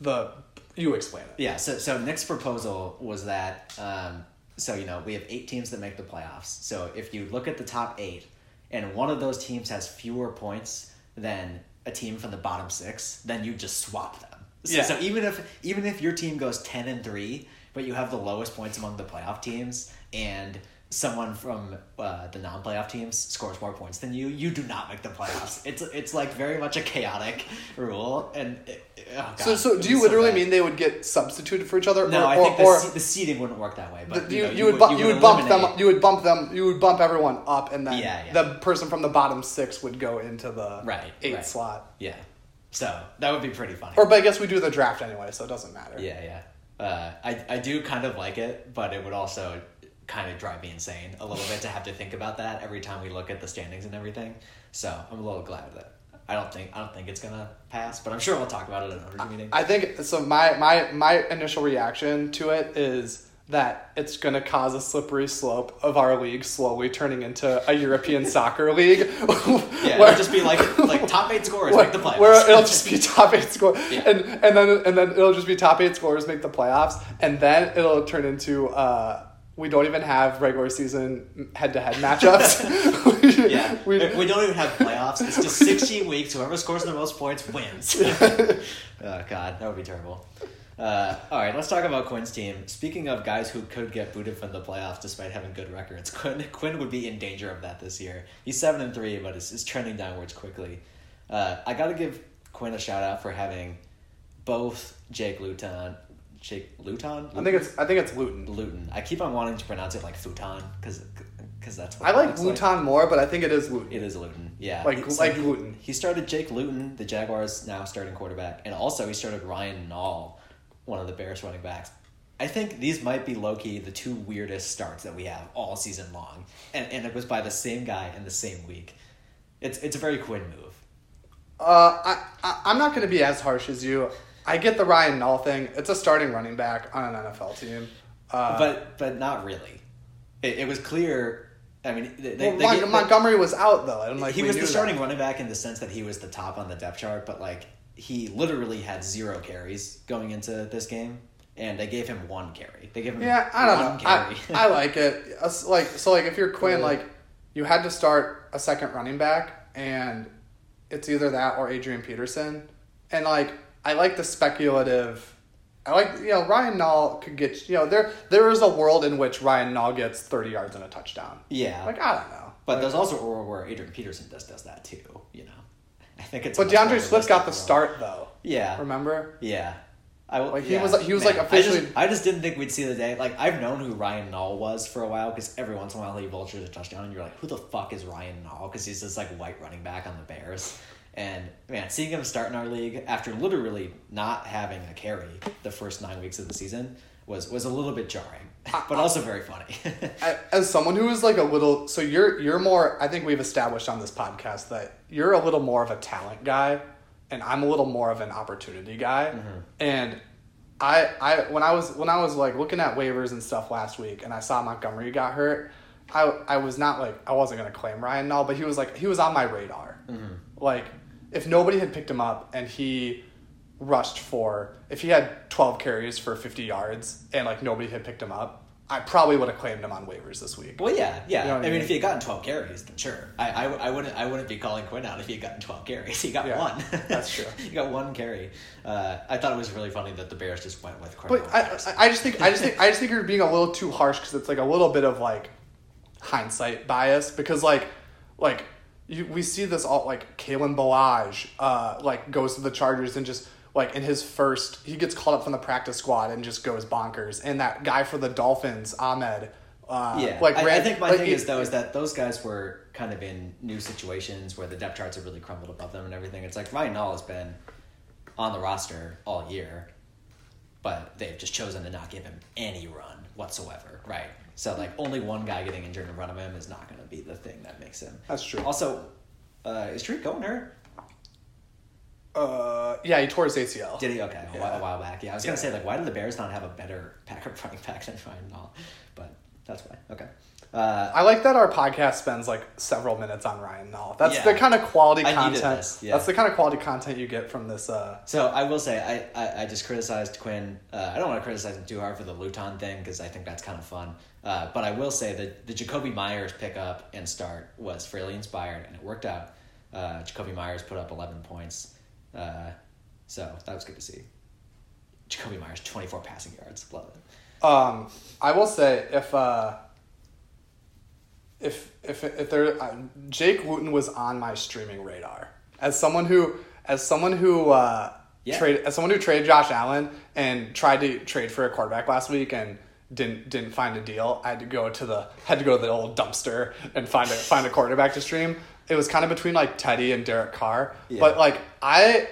A: the you explain it
B: Yeah, so so Nick's proposal was that um, so you know we have eight teams that make the playoffs. So if you look at the top eight, and one of those teams has fewer points than a team from the bottom six, then you just swap them. So,
A: Yeah.
B: so even if even if your team goes ten and three, but you have the lowest points among the playoff teams, and someone from uh, the non-playoff teams scores more points than you, you do not make the playoffs. It's it's like very much a chaotic rule, and it, oh
A: so
B: God,
A: so
B: it
A: do you
B: was so
A: literally mean they would get substituted for each other
B: No,
A: or,
B: I
A: or,
B: think the,
A: or
B: the seeding wouldn't work that way. But
A: the-
B: you,
A: you,
B: know,
A: you, would, bu- you would bump them you would bump them you would bump everyone up and then
B: Yeah, yeah.
A: the person from the bottom six would go into the
B: Right,
A: eight
B: right.
A: slot
B: Yeah, so that would be pretty funny.
A: or but I guess we do the draft anyway so it doesn't matter
B: yeah, yeah. Uh, I I do kind of like it, but it would also kind of drive me insane a little bit to have to think about that every time we look at the standings and everything. So I'm a little glad that I don't think I don't think it's gonna pass, but I'm sure we'll talk about it at another meeting.
A: I think so. My my my initial reaction to it is that it's going to cause a slippery slope of our league slowly turning into a European soccer league.
B: yeah,
A: where-
B: it'll just be like like top eight scorers
A: where,
B: make the playoffs.
A: where it'll just be top eight score,
B: Yeah.
A: and and then and then it'll just be top eight scorers make the playoffs, and then it'll turn into uh, we don't even have regular season head to head matchups.
B: yeah,
A: we,
B: we, don't even have playoffs. It's just 16 weeks. Whoever scores the most points wins. oh God, that would be terrible. Uh, all right, let's talk about Quinn's team. Speaking of guys who could get booted from the playoffs despite having good records, Quinn Quinn would be in danger of that this year. He's seven and three, but is, is trending downwards quickly. Uh, I got to give Quinn a shout out for having both Jake Luton, Jake Luton.
A: I think it's I think it's Luton.
B: Luton. I keep on wanting to pronounce it like futon because because that's what
A: I like Luton more, but I think it is Luton.
B: it is Luton, yeah.
A: Like-
B: He-
A: like
B: he,
A: gluten.
B: He started Jake Luton, the Jaguars' now starting quarterback, and also he started Ryan Nall, one of the Bears running backs. I think these might be low key the two weirdest starts that we have all season long, and and it was by the same guy in the same week. It's it's a very Quinn move.
A: Uh, I, I I'm not going to be as harsh as you. I get the Ryan Nall thing. It's a starting running back on an NFL team. Uh,
B: but but not really. It, it was clear. I mean, they, they,
A: well,
B: they
A: Mon-
B: gave-
A: Montgomery was out though, and like
B: he was the
A: that.
B: starting running back in the sense that he was the top on the depth chart, but like he literally had zero carries going into this game, and they gave him one carry. They gave him
A: Yeah, I don't
B: one
A: know. I,
B: carry.
A: I like it. Like so, like if you're Quinn, like you had to start a second running back, and it's either that or Adrian Peterson, and like I like the speculative. I like you know Ryan Nall could get you know there there is a world in which Ryan Nall gets thirty yards and a touchdown.
B: yeah,
A: Like I don't know,
B: but there's also a world where Adrian Peterson does does that too. You know, I think it's.
A: but DeAndre Swift got the start though.
B: Yeah,
A: Remember?
B: yeah. I,
A: Like, he
B: yeah,
A: was- he was, like, officially-
B: I just, I just didn't think we'd see the day. Like I've known who Ryan Nall was for a while because every once in a while he vultures a touchdown, and you're like, who the fuck is Ryan Nall? Because he's this like white running back on the Bears. And man, seeing him start in our league after literally not having a carry the first nine weeks of the season was was a little bit jarring, but also very funny.
A: As someone who is like a little so you're you're more i think we've established on this podcast that you're a little more of a talent guy and i'm a little more of an opportunity guy. Mm-hmm. And i i when i was when i was like looking at waivers and stuff last week and i saw montgomery got hurt i i was not like i wasn't going to claim ryan nall but he was like he was on my radar. Mm-hmm. Like if nobody had picked him up and he rushed for if he had 12 carries for 50 yards and like nobody had picked him up i probably would have claimed him on waivers this week
B: well, yeah, yeah.
A: You know
B: I mean,
A: mean?
B: if he had gotten twelve carries, then sure. I, I, I wouldn't I wouldn't be calling Quinn out if he had gotten twelve carries. He got
A: Yeah,
B: one.
A: that's true.
B: he got one carry. Uh, I thought it was really funny that the Bears just went with
A: Quinn.
B: but
A: I, I I just think i just think i just think you're being a little too harsh because it's like a little bit of like hindsight bias because like like you, we see this all like Kalen Ballage uh like goes to the Chargers and just like in his first he gets called up from the practice squad and just goes bonkers and that guy for the Dolphins Ahmed uh
B: Yeah,
A: like
B: I, I think my
A: like,
B: thing
A: it-
B: is though is that those guys were kind of in new situations where the depth charts have really crumbled above them and everything. It's like Ryan Nall has been on the roster all year, but they've just chosen to not give him any run whatsoever, right? So like only one guy getting injured in front of him is not going to be the thing that makes him.
A: That's true.
B: Also, uh, is Tarik Cohen hurt?
A: Uh, yeah, he tore his ACL.
B: Did he? Okay, a, while, a while back. Yeah, I was
A: Yeah.
B: gonna say like, why do the Bears not have a better backup running back than Ryan Nall? But that's why. Okay. Uh,
A: I like that our podcast spends like several minutes on Ryan Nall. That's
B: Yeah.
A: the kind of quality content.
B: yeah.
A: That's the kind of quality content you get from this. Uh,
B: So I will say I, I, I just criticized Quinn. Uh, I don't want to criticize him too hard for the Luton thing because I think that's kind of fun. Uh, but I will say that the Jakobi Meyers pickup and start was fairly inspired and it worked out. Uh, Jakobi Meyers put up eleven points, uh, so that was good to see. Jakobi Meyers twenty four passing yards, love it.
A: um, I will say if uh, if if if there uh, Jake Wooten was on my streaming radar as someone who as someone who uh,
B: Yeah.
A: trade as someone who traded Josh Allen and tried to trade for a quarterback last week and didn't didn't find a deal. I had to go to the had to go to the old dumpster and find a find a quarterback to stream. It was kind of between like Teddy and Derek Carr,
B: Yeah.
A: but like I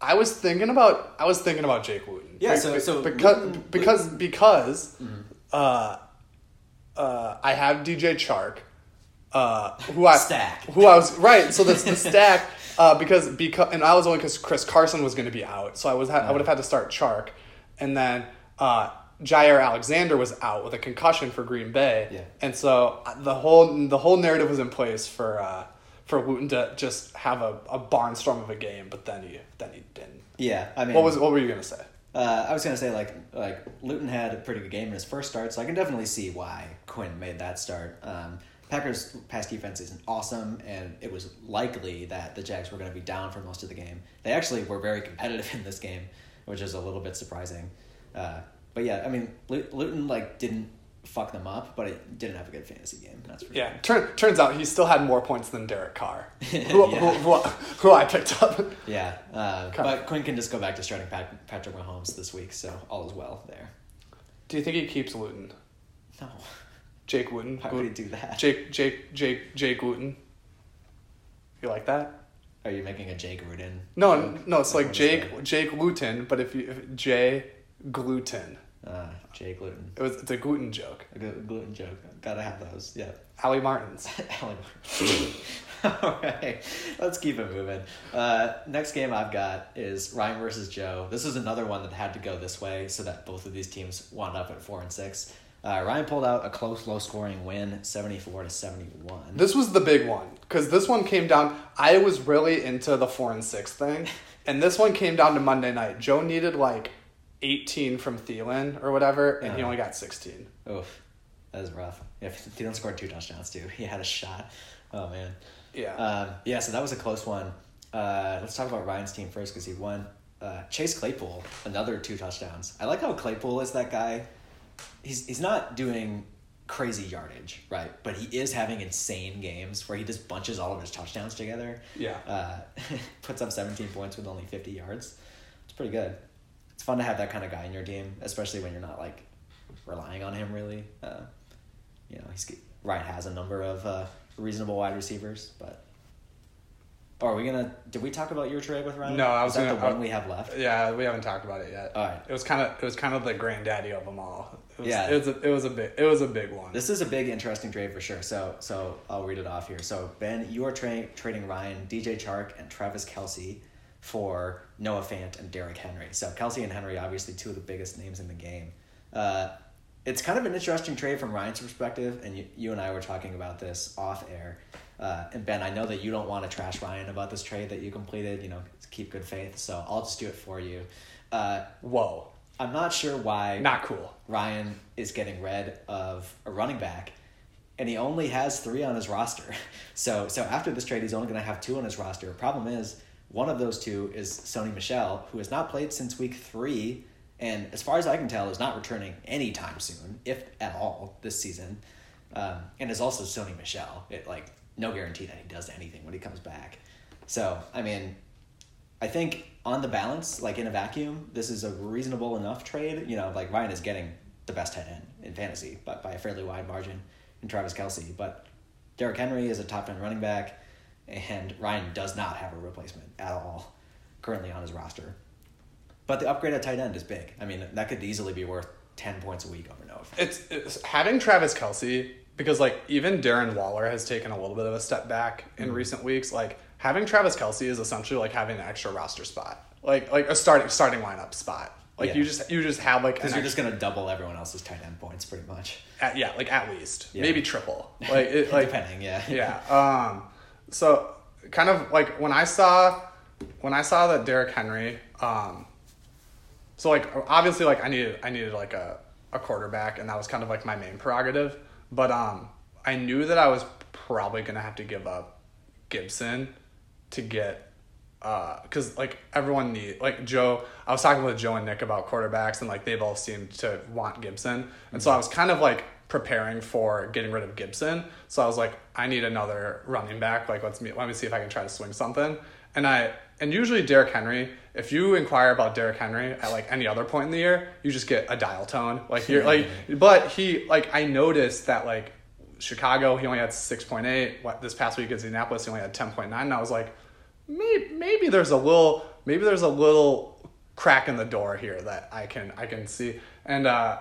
A: I was thinking about I was thinking about Jake Wooten.
B: Yeah, so- so
A: because
B: Wooten-
A: because because uh, uh, I have DJ Chark, uh, who I
B: Stack.
A: who I was right. So that's the stack uh, because because and I was only because Chris Carson was going to be out, so I was ha- I would have had to start Chark, and then uh, Jaire Alexander was out with a concussion for Green Bay,
B: Yeah.
A: and so uh, the whole the whole narrative was in place for. Uh, for Wooten to just have a, a barnstorm of a game, but then he then he didn't.
B: Yeah, I mean,
A: What was what were you gonna say?
B: Uh, I was gonna say like like Luton had a pretty good game in his first start, so I can definitely see why Quinn made that start. Um, Packers' pass defense isn't awesome, and it was likely that the Jags were going to be down for most of the game. They actually were very competitive in this game, which is a little bit surprising. Uh, but yeah, I mean, Lu- Luton like didn't fuck them up, but it didn't have a good fantasy game. That's for
A: Yeah,
B: sure.
A: turn, turns out he still had more points than Derek Carr, who,
B: Yeah.
A: who, who, who I picked up.
B: Yeah, uh, but Quinn can just go back to starting Pat- Patrick Mahomes this week, so all is well there.
A: Do you think he keeps Wooten?
B: No,
A: Jake Wooten?
B: why would he do that?
A: Jake, Jake, Jake, Jake Wooten. You like that?
B: Are you making a Jake Rudin?
A: No,
B: joke?
A: no, it's
B: Like,
A: like
B: what is
A: Jake? Jake Wooten, but if you if Jay gluten,
B: Uh, Jake gluten.
A: it was it's a gluten joke.
B: A glu- gluten joke. Gotta have those. Yeah.
A: Ali Martins.
B: Allie Martin's. All right, let's keep it moving. Uh, next game I've got is Ryan versus Joe. This is another one that had to go this way so that both of these teams wound up at four and six. Uh, Ryan pulled out a close, low-scoring win, seventy-four to seventy-one.
A: This was the big one because this one came down. I was really into the four and six thing, and this one came down to Monday night. Joe needed like eighteen from Thielen or whatever, and he
B: Uh-huh.
A: only got sixteen.
B: Oof, that is rough. Yeah, Thielen scored two touchdowns too. He had a shot. Oh man.
A: Yeah.
B: Um, yeah, so that was a close one. Uh, let's talk about Ryan's team first because he won. Uh, Chase Claypool, another two touchdowns. I like how Claypool is that guy. He's he's not doing crazy yardage, right? But he is having insane games where he just bunches all of his touchdowns together.
A: Yeah.
B: Uh, puts up 17 points with only 50 yards. It's pretty good. It's fun to have that kind of guy in your team, especially when you're not like relying on him really. Uh, you know, he's Ryan has a number of uh, reasonable wide receivers, but. Oh, are we gonna? Did we talk about your trade with Ryan?
A: No, I was
B: Is that
A: gonna-
B: the one
A: I-
B: we have left.
A: Yeah, we haven't talked about it yet.
B: All right.
A: It was kind of it was kind of the granddaddy of them all. Was,
B: Yeah.
A: It was a, it was a big it was a big one.
B: This is a big, interesting trade for sure. So, so I'll read it off here. So, Ben, you are tra- trading Ryan, DJ Chark, and Travis Kelce for Noah Fant and Derrick Henry. So, Kelce and Henry, obviously, two of the biggest names in the game. Uh, it's kind of an interesting trade from Ryan's perspective, and you, you and I were talking about this off air. Uh, and Ben, I know that you don't want to trash Ryan about this trade that you completed. You know, keep good faith. So I'll just do it for you. Uh,
A: Whoa,
B: I'm not sure why
A: not cool.
B: Ryan is getting rid of a running back, and he only has three on his roster. So so after this trade, he's only going to have two on his roster. Problem is, one of those two is Sony Michel, who has not played since week three, and as far as I can tell, is not returning anytime soon, if at all, this season. Um, and is also Sony Michel. It like no guarantee that he does anything when he comes back. So I mean, I think on the balance, like in a vacuum, this is a reasonable enough trade. You know, like Ryan is getting the best head end in fantasy, but by a fairly wide margin in Travis Kelce. But Derrick Henry is a top end running back, and Ryan does not have a replacement at all currently on his roster. But the upgrade at tight end is big. I mean, that could easily be worth ten points a week over Noah.
A: It's, it's having Travis Kelce because like even Darren Waller has taken a little bit of a step back in
B: Mm-hmm.
A: recent weeks. Like having Travis Kelce is essentially like having an extra roster spot, like like a starting starting lineup spot. Like
B: Yeah.
A: you just you just have like
B: Because you're just gonna double everyone else's tight end points pretty much.
A: at, yeah like at least
B: Yeah.
A: maybe triple like it, like
B: Depending, yeah.
A: yeah. Um, so kind of like when I saw when I saw that Derrick Henry, um, so like obviously like I needed I needed like a, a quarterback and that was kind of like my main prerogative. But um, I knew that I was probably gonna have to give up Gibson to get uh, because like everyone need like Joe. I was talking with Joe and Nick about quarterbacks, and like they both seemed to want Gibson, and so I was kind of like preparing for getting rid of Gibson. So I was like, I need another running back. Like let's me let me see if I can try to swing something. And I and usually Derrick Henry. If you inquire about Derrick Henry at like any other point in the year, you just get a dial tone. Like you're like, but he like I noticed that like Chicago, he only had six point eight. What this past week against Indianapolis, he only had ten point nine. And I was like, maybe, maybe there's a little maybe there's a little crack in the door here that I can I can see. And uh,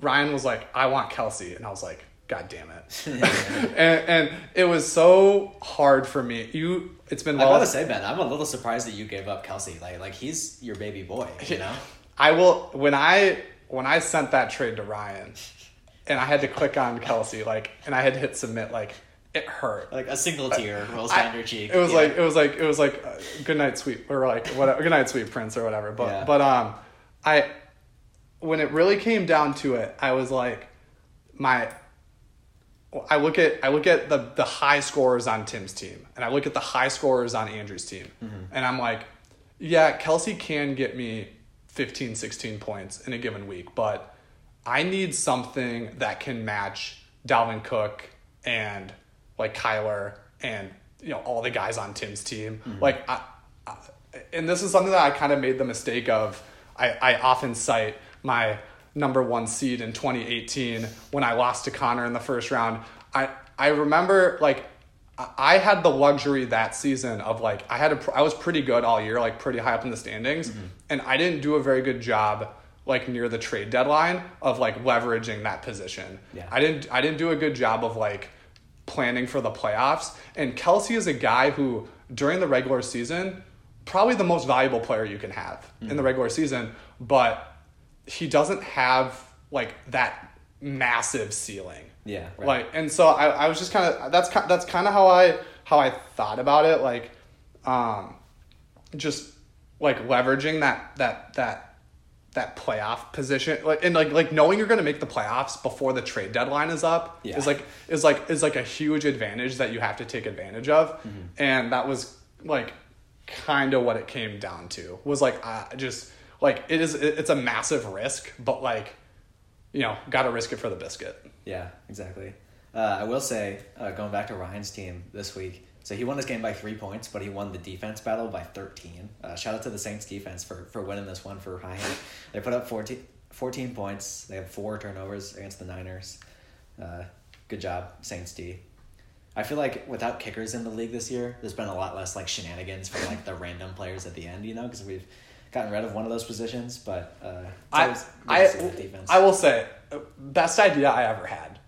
A: Ryan was like, I want Kelce, and I was like, God damn it. and, and it was so hard for me. You, it's been while
B: I
A: well.
B: gotta say, Ben, I'm a little surprised that you gave up Kelce. Like, like he's your baby boy. You know.
A: I will when I when I sent that trade to Ryan, and I had to click on Kelce, like, and I had to hit submit, like, it hurt.
B: Like a single tear rolls
A: I-
B: down your cheek.
A: It was
B: Yeah.
A: like it was like it was like uh, good night sweet or like whatever good night sweet prince or whatever. But
B: Yeah.
A: but um, I when it really came down to it, I was like my. I look at I look at the the high scorers on Tim's team, and I look at the high scorers on Andrew's team,
B: Mm-hmm.
A: and I'm like, yeah, Kelce can get me 15, 16 points in a given week, but I need something that can match Dalvin Cook and like Kyler and you know all the guys on Tim's team. Mm-hmm. Like I, I, and this is something that I kind of made the mistake of. I, I often cite my number one seed in 2018 when I lost to Connor in the first round. I I remember like I- had the luxury that season of like I had a I was pretty good all year, like pretty high up in the standings, mm-hmm. and I didn't do a very good job like near the trade deadline of like leveraging that position.
B: Yeah.
A: I didn't I didn't do a good job of like planning for the playoffs. And Kelce is a guy who during the regular season, probably the most valuable player you can have in the regular season, but he doesn't have like that massive ceiling.
B: Yeah, right.
A: Like and so I, I was just kind of that's ki- that's kind of how I how I thought about it like um just like leveraging that that that that playoff position like and like like knowing you're going to make the playoffs before the trade deadline is up
B: Yeah.
A: is like is like is like a huge advantage that you have to take advantage of and that was like kind of what it came down to was like uh, just like it is it's a massive risk but like you know got to risk it for the biscuit
B: Yeah, exactly. Uh, I will say, uh, going back to Ryan's team this week, so he won this game by three points, but he won the defense battle by 13. Uh, shout out to the Saints defense for, for winning this one for Ryan. they put up 14, 14 points. They had four turnovers against the Niners. Uh, good job, Saints D. I feel like without kickers in the league this year, there's been a lot less like shenanigans for like the random players at the end, you know, because we've gotten rid of one of those positions. But uh,
A: I, I,
B: to see the defense
A: I will say, uh, best idea I ever had.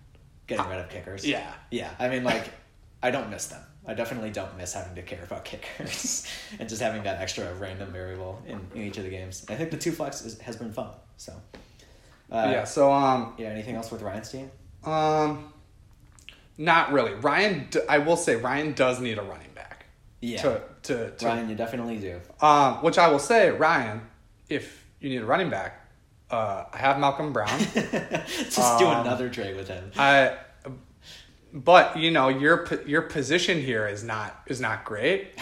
B: getting rid of kickers.
A: Yeah.
B: Yeah, I mean, like, I don't miss them. I definitely don't miss having to care about kickers and just having that extra random variable in, in each of the games. I think the two flex is, has been fun. So, uh,
A: yeah. So um
B: yeah. Anything else with Ryan's team?
A: um, not really. Ryan, I will say Ryan does need a running back.
B: Yeah,
A: To to, to
B: Ryan, you definitely do.
A: um, which I will say, Ryan, if you need a running back, uh, I have Malcolm Brown.
B: just do
A: Um,
B: another trade with him.
A: I, but you know your your position here is not is not great.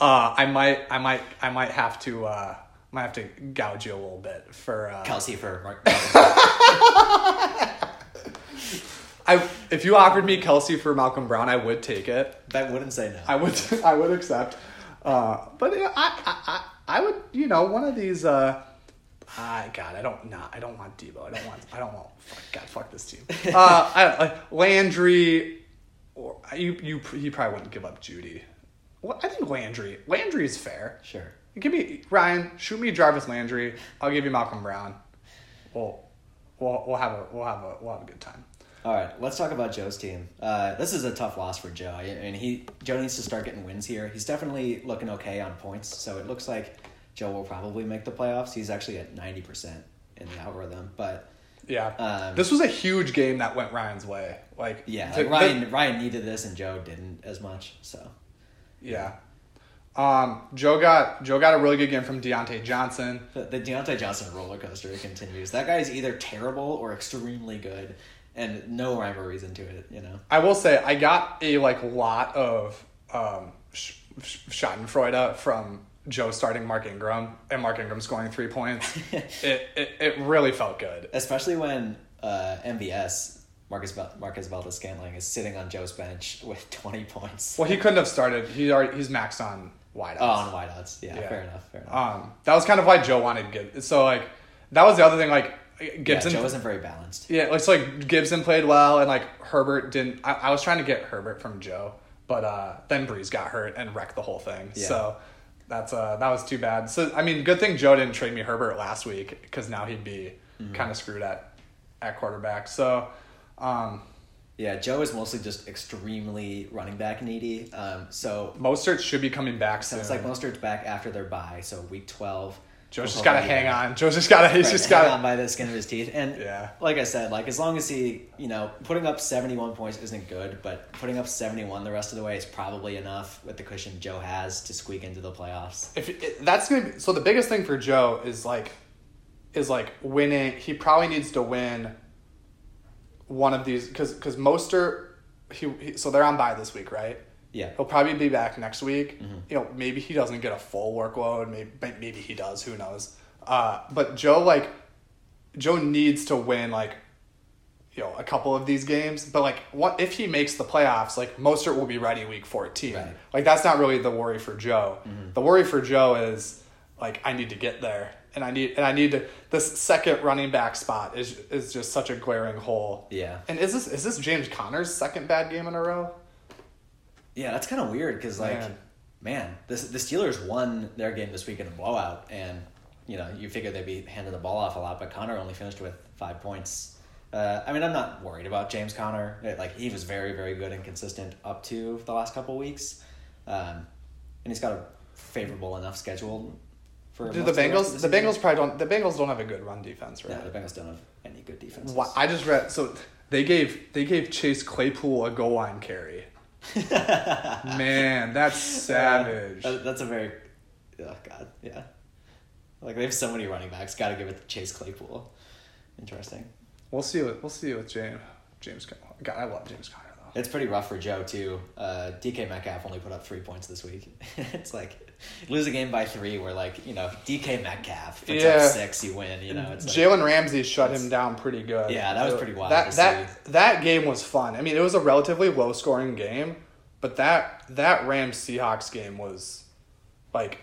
A: Uh, I might I might I might have to uh, might have to gouge you a little bit for uh,
B: Kelce for Mark.
A: I if you offered me Kelce for Malcolm Brown, I would take it.
B: that wouldn't say no.
A: I would I would accept. Uh, but yeah, I, I I I would you know one of these. Uh, I God, I don't not I don't want Deebo. I don't want I don't want fuck, God fuck this team. Uh, I, like Landry, or you you you probably wouldn't give up Jeudy. Well, I think Landry Landry is fair.
B: Sure.
A: give me Ryan, shoot me Jarvis Landry. I'll give you Malcolm Brown. We'll we'll we'll have a we'll have a we'll have a good time.
B: All right, let's talk about Joe's team. Uh, this is a tough loss for Joe. I mean, he Joe needs to start getting wins here. He's definitely looking okay on points, so it looks like Joe will probably make the playoffs. He's actually at ninety percent in the algorithm, but
A: Yeah.
B: Um,
A: this was a huge game that went Ryan's way. Like
B: yeah,
A: to-
B: like Ryan Ryan needed this and Joe didn't as much. So
A: yeah. Um, Joe got Joe got a really good game from Diontae Johnson.
B: the, the Diontae Johnson roller coaster continues. That guy is either terrible or extremely good, and no rhyme or reason to it. You know.
A: I will say I got a like lot of um, sh- sh- Schadenfreude from Joe starting Mark Ingram and Mark Ingram scoring three points. it, it it really felt good.
B: especially when uh, MVS Marcus Marquez Valdes-Scantling is sitting on Joe's bench with twenty points.
A: Well, he couldn't have started. He already he's maxed on wideouts.
B: Oh, on wideouts. Yeah,
A: Yeah.
B: fair enough. Fair enough.
A: Um, that was kind of why Joe wanted Gibbs. So like that was the other thing. Like
B: yeah,
A: Gibson.
B: Joe wasn't very balanced.
A: Yeah, it's like Gibson played well, and like Herbert didn't. I, I was trying to get Herbert from Joe, but uh, then Brees got hurt and wrecked the whole thing.
B: Yeah.
A: So that's uh, that was too bad. So I mean, good thing Joe didn't trade me Herbert last week because now he'd be
B: Mm-hmm.
A: kind of screwed at at quarterback. So um,
B: Yeah, Joe is mostly just extremely running back needy. Um, so
A: Mostert should be coming back soon.
B: sounds like Mostert's back after their bye, so week twelve.
A: Joe's just got to hang on. Joe's just got to. He's
B: Right,
A: just
B: hang
A: got
B: on by the skin of his teeth. And
A: Yeah.
B: like I said, like as long as he, you know, putting up seventy one points isn't good, but putting up seventy one the rest of the way is probably enough with the cushion Joe has to squeak into the playoffs.
A: If it, that's gonna be so, the biggest thing for Joe is like, is like winning. He probably needs to win one of these because because Moster, he, he so they're on by this week, right?
B: Yeah.
A: He'll probably be back next week. You know, maybe he doesn't get a full workload. Maybe maybe he does. Who knows? Uh, but Joe like Joe needs to win like you know a couple of these games. But like what if he makes the playoffs? Like Mostert will be ready week fourteen.
B: Right.
A: Like that's not really the worry for Joe. The worry for Joe is like I need to get there. And I need and I need to this second running back spot is is just such a glaring hole.
B: Yeah.
A: And is this is this James Conner's second bad game in a row?
B: Yeah, that's kind of weird because like,
A: Man.
B: man, this the Steelers won their game this week in a blowout, and you know you figure they'd be handing the ball off a lot, but Conner only finished with five points. Uh, I mean, I'm not worried about James Conner. Like he was very, very good and consistent up to the last couple weeks, um, and he's got a favorable enough schedule for.
A: Do the Bengals?
B: of
A: The. Bengals probably don't. The Bengals don't have a good run defense, right?
B: No, the Bengals don't have any good defense.
A: I just read so they gave they gave Chase Claypool a goal line carry. Man, that's savage.
B: That- that's a very, oh god, yeah. Like they have so many running backs. Got to give it to Chase Claypool. Interesting.
A: We'll see. What we'll see with James. James. Conner. God, I love James Conner though.
B: It's pretty rough for Joe too. Uh, DK Metcalf only put up three points this week. it's like lose a game by three, where like you know DK Metcalf puts
A: Yeah.
B: up six, you win. You know, it's like,
A: Jalen Ramsey shut him down pretty good.
B: Yeah, that was pretty wild
A: That
B: to
A: that that game was fun. I mean, it was a relatively low scoring game, but that that Rams Seahawks game was like,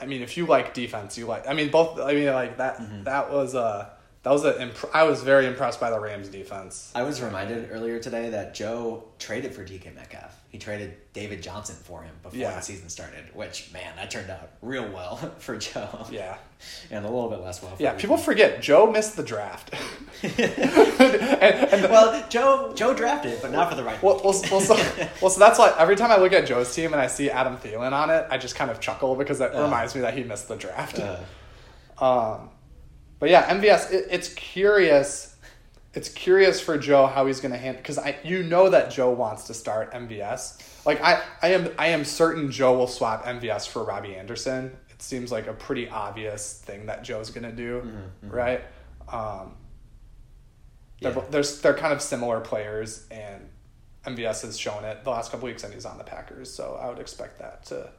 A: I mean, if you like defense, you like. I mean, both. I mean, like that.
B: Mm-hmm.
A: That was a. That was a. Imp- I was very impressed by the Rams defense.
B: I was reminded earlier today that Joe traded for DK Metcalf. He traded David Johnson for him before
A: Yeah.
B: the season started, which man, that turned out real well for Joe.
A: Yeah.
B: and a little bit less well. For
A: Yeah, people forget Joe missed the draft. and, and
B: well, Joe Joe drafted, but not for the right.
A: well, well, well, so, well, so that's why every time I look at Joe's team and I see Adam Thielen on it, I just kind of chuckle because that
B: Uh.
A: reminds me that he missed the draft.
B: Uh,
A: Um, but yeah, MVS, it, it's curious. It's curious for Joe how he's going to handle because I you know that Joe wants to start MVS. Like I, I am I am certain Joe will swap MVS for Robbie Anderson. It seems like a pretty obvious thing that Joe's going to do, right? Um, they're,
B: Yeah.
A: they're they're kind of similar players, and MVS has shown it the last couple weeks, and he's on the Packers. So I would expect that to,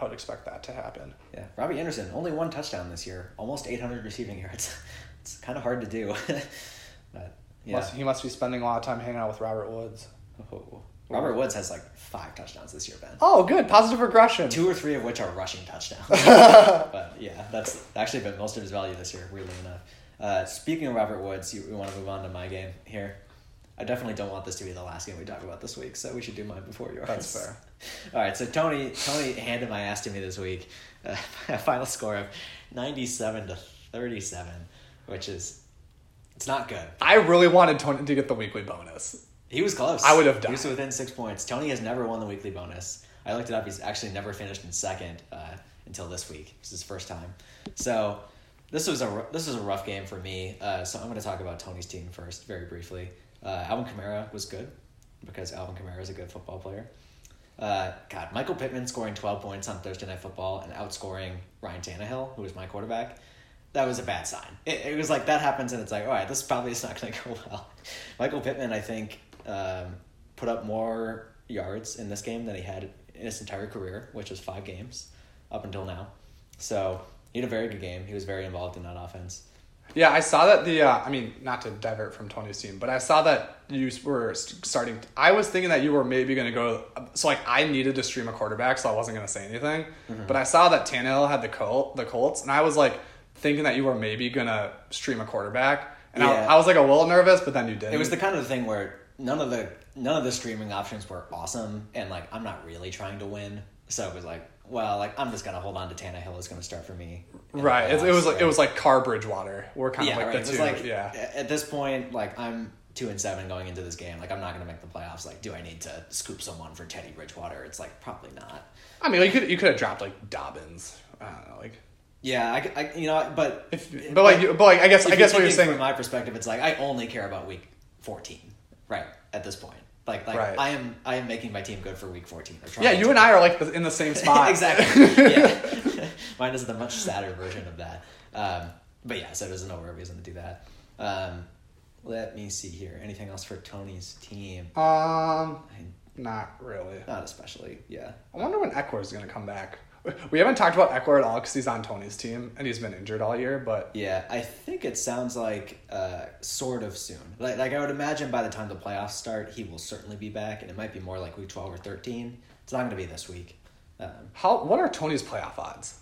A: I would expect that to happen.
B: yeah, Robbie Anderson only one touchdown this year, almost 800 receiving yards. it's kind of hard to do, but yeah.
A: Must, he must be spending a lot of time hanging out with Robert Woods.
B: Oh. Robert Woods has like five touchdowns this year, Ben.
A: Oh, good. Positive regression.
B: Two or three of which are rushing touchdowns. but yeah, that's actually been most of his value this year, weirdly enough. Uh, speaking of Robert Woods, you, we want to move on to my game here. I definitely don't want this to be the last game we talk about this week, so we should do mine before yours.
A: That's fair.
B: All right, so Tony Tony handed my ass to me this week. Uh, a final score of ninety seven to thirty seven, which is it's not good.
A: I really wanted Tony to get the weekly bonus.
B: He was close.
A: I would have done.
B: He was within six points. Tony has never won the weekly bonus. I looked it up. He's actually never finished in second uh, until this week. It's his first time. So this was a this was a rough game for me. Uh, so I'm going to talk about Tony's team first, very briefly. Uh, Alvin Kamara was good because Alvin Kamara is a good football player. Uh, God, Michael Pittman scoring 12 points on Thursday Night Football and outscoring Ryan Tannehill, who was my quarterback. That was a bad sign. It, it was like that happens, and it's like, all right, this probably is not going to go well. Michael Pittman, I think, um, put up more yards in this game than he had in his entire career, which was five games up until now. So he had a very good game. He was very involved in that offense.
A: Yeah, I saw that the. Uh, I mean, not to divert from Tony's team, but I saw that you were starting. I was thinking that you were maybe going to go. So like, I needed to stream a quarterback, so I wasn't going to say anything.
B: Mm-hmm.
A: But I saw that Tannehill had the Colt, the Colts, and I was like thinking that you were maybe going to stream a quarterback, and
B: Yeah.
A: I, I was like a little nervous, but then you didn't.
B: It was the kind of thing where none of the none of the streaming options were awesome, and like I'm not really trying to win, so it was like, well, like I'm just gonna hold on to Tannehill is gonna start for me.
A: right. It, it was like
B: right?
A: it was like Car Bridgewater. We're kind
B: yeah,
A: of like
B: right.
A: the two.
B: like
A: yeah.
B: at this point, like I'm two and seven going into this game. Like I'm not gonna make the playoffs. Like, do I need to scoop someone for Teddy Bridgewater? It's like probably not.
A: I mean, you could you could have dropped like Dobbins. I don't know, like.
B: Yeah, I, I you know, but
A: If, but like, you- but like, I guess, I guess what you're saying.
B: from my perspective, it's like I only care about week fourteen, right? At this point, like like
A: Right.
B: I am I am making my team good for week fourteen.
A: Yeah, you and I are like in the same spot.
B: exactly. yeah. Mine is the much sadder version of that. Um, but yeah, so there's no real reason to do that. Um, let me see here. Anything else for Tony's team?
A: Um,
B: I-
A: not really.
B: Not especially. Yeah.
A: I wonder when Ekeler is going to come back. We haven't talked about Ekeler at all because he's on Tony's team and he's been injured all year. But
B: Yeah, I think it sounds like uh, sort of soon. Like, like I would imagine by the time the playoffs start, he will certainly be back, and it might be more like week twelve or thirteen. It's not going to be this week. Um,
A: how? What are Tony's playoff odds?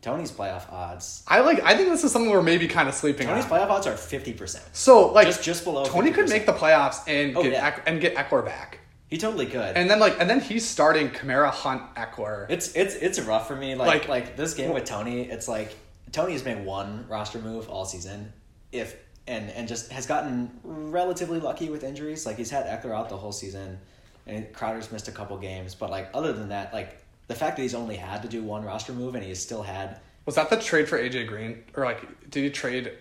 B: Tony's playoff odds.
A: I like. I think this is something we're maybe kind of sleeping
B: Tony's
A: on.
B: playoff odds are fifty percent.
A: so like
B: just- just below
A: Tony could
B: 50%.
A: make the playoffs and
B: Oh,
A: get
B: yeah.
A: Eck- and get Ekeler back,
B: He totally could.
A: and then like and then he's starting Kamara, Hunt, Ekeler.
B: It's it's it's rough for me. Like
A: Like-
B: like, this game with Tony, it's like Tony has made one roster move all season. If and and just has gotten relatively lucky with injuries. Like he's had Ekeler out the whole season, and Crowder's missed a couple games. But like other than that, like the fact that he's only had to do one roster move and he still had.
A: Was that the trade for AJ Green or like did he trade?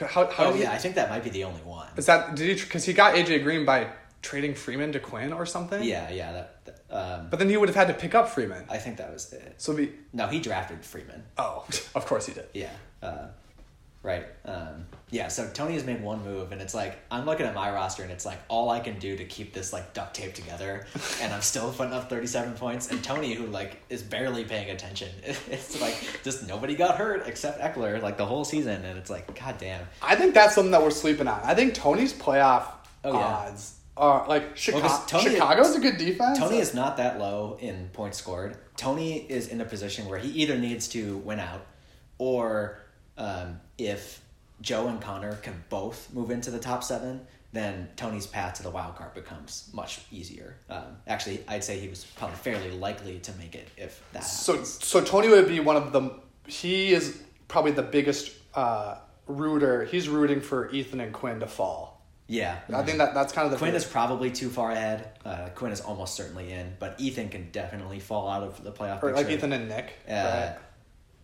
A: How how
B: Oh
A: did he-
B: yeah, I think that might be the only one.
A: Is that did he? Because he got AJ Green by trading Freeman to Quinn or something.
B: Yeah, yeah. That, that um,
A: But then he would have had to pick up Freeman.
B: I think that was it.
A: So be
B: No, he drafted Freeman.
A: oh, of course he did.
B: Yeah. Uh, right. Um, yeah. So Tony has made one move, and it's like I'm looking at my roster, and it's like all I can do to keep this like duct tape together, and I'm still putting up 37 points. And Tony, who like is barely paying attention, it's like just nobody got hurt except Ekeler like the whole season, and it's like God damn.
A: I think that's something that we're sleeping on. I think Tony's playoff
B: Oh, yeah.
A: odds are like Chicago.
B: 'cause Tony-
A: Chicago's a good defense.
B: Tony is not that low in points scored. Tony is in a position where he either needs to win out, or um, if Joe and Connor can both move into the top seven, then Tony's path to the wild card becomes much easier. Um, actually, I'd say he was probably fairly likely to make it if that
A: so
B: happens.
A: so Tony would be one of the. He is probably the biggest uh, rooter. He's rooting for Ethan and Quinn to fall.
B: Yeah,
A: I think that that's kind of the
B: Quinn is probably too far ahead. Uh, Quinn is almost certainly in, but Ethan can definitely fall out of the playoff
A: or like. Ethan and Nick.
B: Uh,
A: right?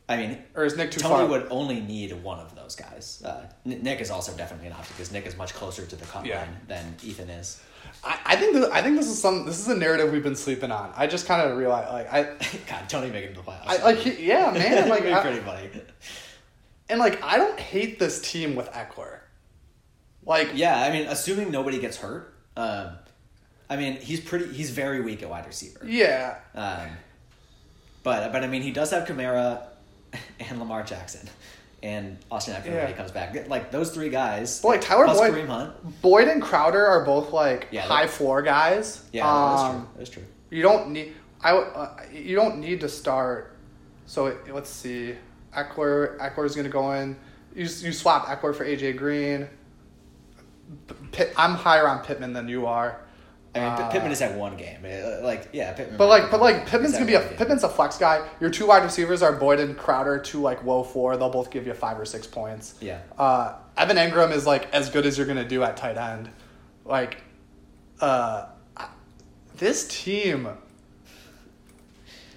B: I mean,
A: Or is Nick too
B: Tony
A: far?
B: would only need one of those guys. Uh, Nick is also definitely an option because Nick is much closer to the cut
A: Yeah.
B: line than Ethan is.
A: I, I think this, I think this is some this is a narrative we've been sleeping on. I just kind of realized like I.
B: God, Tony making the playoffs.
A: I, like he, yeah, man, like I-
B: pretty funny.
A: and like I don't hate this team with Ekeler. Like
B: Yeah, I mean, assuming nobody gets hurt. Um, I mean, he's pretty. He's very weak at wide receiver.
A: yeah,
B: Um, but but I mean, he does have Kamara and Lamar Jackson and Austin Ekeler
A: Yeah.
B: when he comes back. Like those three guys.
A: But, like, Tyler Boyd-
B: Kareem Hunt.
A: Boyd and Crowder are both like
B: Yeah,
A: high floor guys.
B: Yeah,
A: um,
B: that's true. That's true.
A: You don't need I uh, you don't need to start. So it, let's see, Ekeler Ekeler's gonna go in. You you swap Ekeler for AJ Green. Pitt, I'm higher on Pittman than you are.
B: I mean,
A: Uh,
B: Pittman is at one game. Uh, Like, yeah, Pittman.
A: But like, but like, Pittman's gonna be a
B: game.
A: Pittman's a flex guy. Your two wide receivers are Boyd and Crowder, two like whoa four. They'll both give you five or six points.
B: Yeah.
A: Uh, Evan Engram is like as good as you're gonna do at tight end. Like, uh, this team,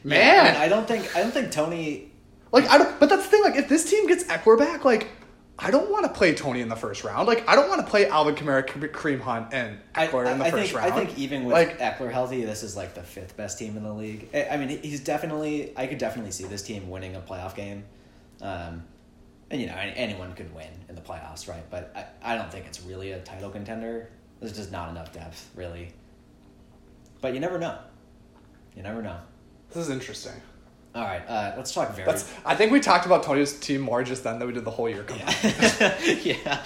A: man.
B: Yeah, I, mean, I don't think I don't think Tony.
A: Like I don't, but that's the thing. Like if this team gets Eckler back, like I don't want to play Tony in the first round. Like I don't want to play Alvin Kamara, Kareem Hunt, and
B: I,
A: Ekeler in the
B: I
A: first
B: think,
A: round.
B: I think even with
A: like
B: Ekeler healthy, this is like the fifth best team in the league. I I mean, he's definitely. I could definitely see this team winning a playoff game, um, and you know, anyone could win in the playoffs, right? But I, I don't think it's really a title contender. There's just not enough depth, really. But you never know. You never know.
A: this is interesting.
B: All right, uh, let's talk very.
A: That's I think we talked about Tony's team more just then than we did the whole year.
B: yeah, yeah.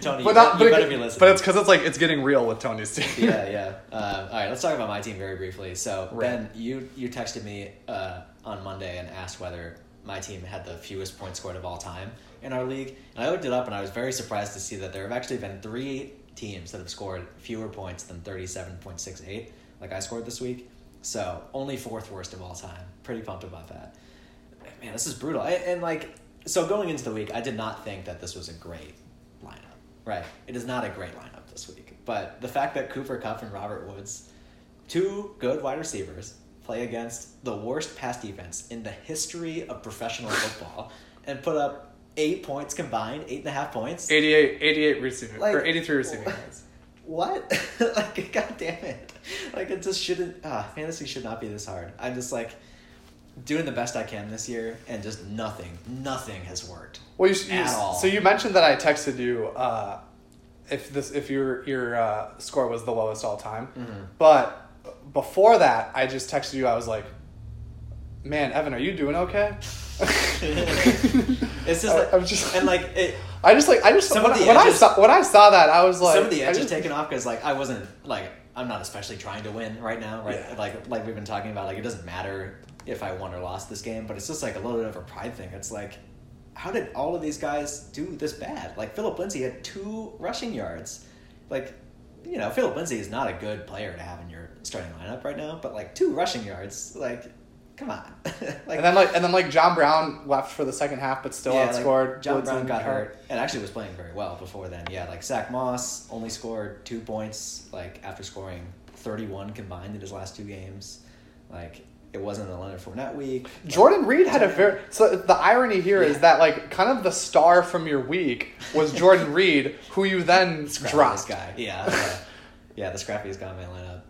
B: Tony,
A: But
B: you,
A: not,
B: you
A: but,
B: better
A: it-
B: be listening.
A: but it's because it's like it's getting real with Tony's team.
B: yeah, yeah. Um, all right, let's talk about my team very briefly. So
A: Right.
B: Ben, you you texted me uh, on Monday and asked whether my team had the fewest points scored of all time in our league, and I looked it up and I was very surprised to see that there have actually been three teams that have scored fewer points than thirty-seven point six eight, like I scored this week. So only fourth worst of all time. Pretty pumped about that. Man, this is brutal. I, and like, so going into the week, I did not think that this was a great lineup. Right. It is not a great lineup this week. But the fact that Cooper Kupp and Robert Woods, two good wide receivers, play against the worst pass defense in the history of professional football and put up eight points combined, eight and a half points.
A: 88, 88 receiving
B: Like-
A: or 83 receiving yards.
B: What? like, god damn it. Like, it just shouldn't. Ah, fantasy should not be this hard. I'm just like doing the best I can this year, and just nothing, nothing has worked.
A: Well, you, you
B: all.
A: so you mentioned that I texted you uh, if this if your your uh, score was the lowest all time,
B: Mm-hmm.
A: but before that I just texted you. I was like, "Man, Evan, are you doing okay?"
B: It's just like,
A: I'm just-
B: and like it,
A: I just like I just
B: Some
A: when,
B: of the
A: when I saw when I saw that I was like
B: some of the
A: I
B: edge
A: just-
B: taken off because like I wasn't like I'm not especially trying to win right now, right?
A: Yeah.
B: Like like we've been talking about, like it doesn't matter if I won or lost this game, but it's just like a little bit of a pride thing. It's like, how did all of these guys do this bad? Like Phillip Lindsay had two rushing yards, like. You know, Phillip Lindsay is not a good player to have in your starting lineup right now, but like two rushing yards, like, come on. like,
A: and then like and then like John Brown left for the second half, but still
B: like,
A: outscored.
B: John
A: Woods
B: Brown got hurt and actually was playing very well before then. Yeah, like Zack Moss only scored two points like after scoring thirty one combined in his last two games. Like it wasn't a Leonard Fournette week.
A: Jordan Reed had a very so the irony here is
B: Yeah.
A: that like kind of the star from your week was Jordan Reed, who you then dropped.
B: guy. Yeah, yeah, yeah, the scrappiest guy in my lineup.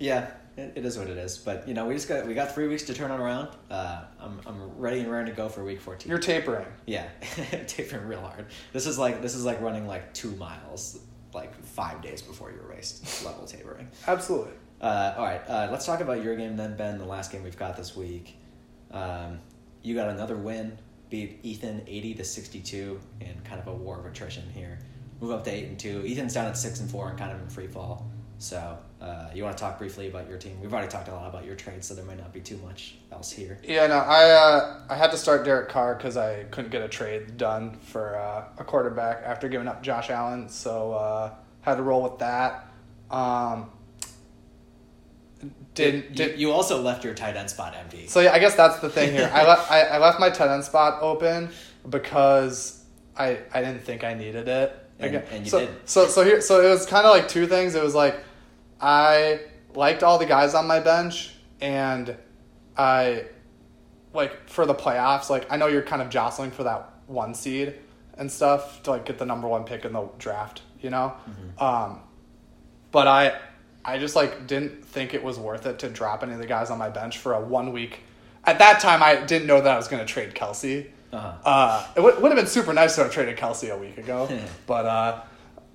B: Yeah, it, it is what it is. But you know, we just got we got three weeks to turn it around. Uh, I'm I'm ready and raring to go for week fourteen.
A: You're tapering.
B: Yeah, tapering real hard. This is like this is like running like two miles, like five days before your race level tapering.
A: Absolutely.
B: Uh, all right, uh, let's talk about your game then, Ben. The last game we've got this week. Um, you got another win, beat Ethan eighty to sixty two in kind of a war of attrition here. Move up to eight and two. Ethan's down at six and four and kind of in free fall. So uh, you want to talk briefly about your team? We've already talked a lot about your trades, so there might not be too much else here.
A: Yeah, no, I uh, I had to start Derek Carr because I couldn't get a trade done for uh, a quarterback after giving up Josh Allen, so uh, had to roll with that. Um, did
B: you,
A: did
B: you also left your tight end spot empty.
A: So yeah, I guess that's the thing here. I left I, I left my tight end spot open because I I didn't think I needed it.
B: And-
A: Again,
B: and you
A: so,
B: did.
A: So so here so it was kind of like two things. It was like I liked all the guys on my bench and I like for the playoffs. Like I know you're kind of jostling for that one seed and stuff to like get the number one pick in the draft. You know,
B: Mm-hmm.
A: um, but I I just like didn't think it was worth it to drop any of the guys on my bench for a one week. At that time, I didn't know that I was going to trade Kelce.
B: Uh-huh.
A: Uh, it would, would have been super nice to have traded Kelce a week ago, but uh,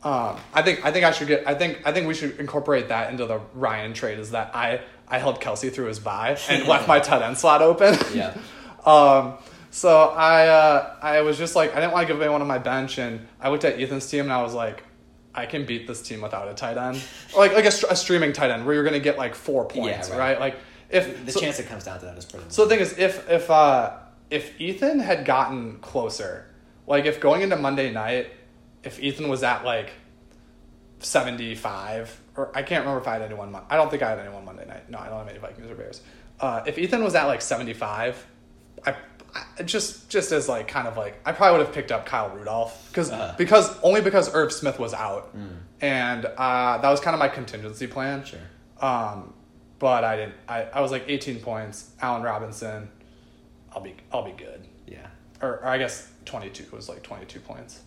A: um, I think I think I should get I think I think we should incorporate that into the Ryan trade. Is that I I held Kelce through his bye and left my tight end slot open.
B: Yeah.
A: Um, so I uh, I was just like I didn't want to give away one on my bench, and I looked at Ethan's team and I was like, I can beat this team without a tight end, like like a, a streaming tight end where you're gonna get like four points,
B: right.
A: right. Like if
B: The
A: so,
B: chance it comes down to that is pretty.
A: so the thing is, if if uh, if Ethan had gotten closer, like if going into Monday night, if Ethan was at like seventy five, or I can't remember if I had anyone. I don't think I had anyone Monday night. No, I don't have any Vikings or Bears. Uh, if Ethan was at like seventy five, I, I just just as like kind of like I probably would have picked up Kyle Rudolph because
B: Uh-huh.
A: because only because Irv Smith was out, and uh, that was kind of my contingency plan.
B: Sure.
A: Um, but I didn't. I, I was like eighteen points. Allen Robinson, I'll be I'll be good.
B: Yeah.
A: Or, or I guess twenty two was like twenty two points.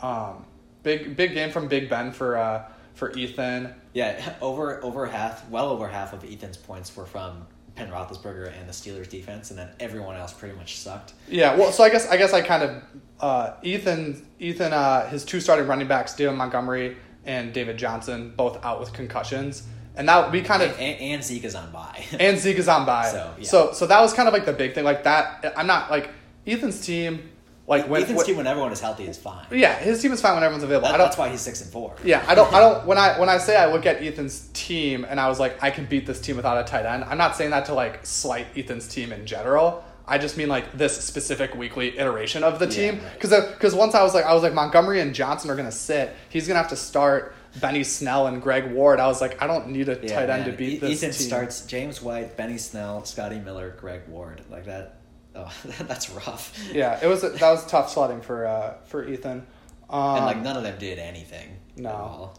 A: Um, big big game from Big Ben for uh, for Ethan.
B: Yeah, over over half, well over half of Ethan's points were from Ben Roethlisberger and the Steelers defense, and then everyone else pretty much sucked.
A: Yeah, well, so I guess I guess I kind of uh, Ethan Ethan uh, his two starting running backs, David Montgomery and David Johnson, both out with concussions, and that we kind of
B: and, and Zeke is on bye.
A: and Zeke is on by.
B: So, yeah.
A: so so that was kind of like the big thing. Like that, I'm not like Ethan's team. Like when,
B: Ethan's
A: when-
B: team when everyone is healthy is fine.
A: yeah, his team is fine when everyone's available.
B: That- that's why he's six and four.
A: Yeah, I don't. I don't. When I when I say I look at Ethan's team and I was like, I can beat this team without a tight end. I'm not saying that to like slight Ethan's team in general. I just mean like this specific weekly iteration of the
B: Yeah,
A: team
B: right.
A: because because once I was like I was like Montgomery and Johnson are gonna sit. He's gonna have to start Benny Snell and Greg Ward. I was like I don't need a
B: Yeah,
A: tight end
B: man.
A: to beat
B: E-
A: this
B: Ethan
A: team.
B: starts James White, Benny Snell, Scotty Miller, Greg Ward. Like that. Oh, that's rough.
A: Yeah, it was that was tough sledding for uh for Ethan. Um,
B: and like none of them did anything.
A: No.
B: At all.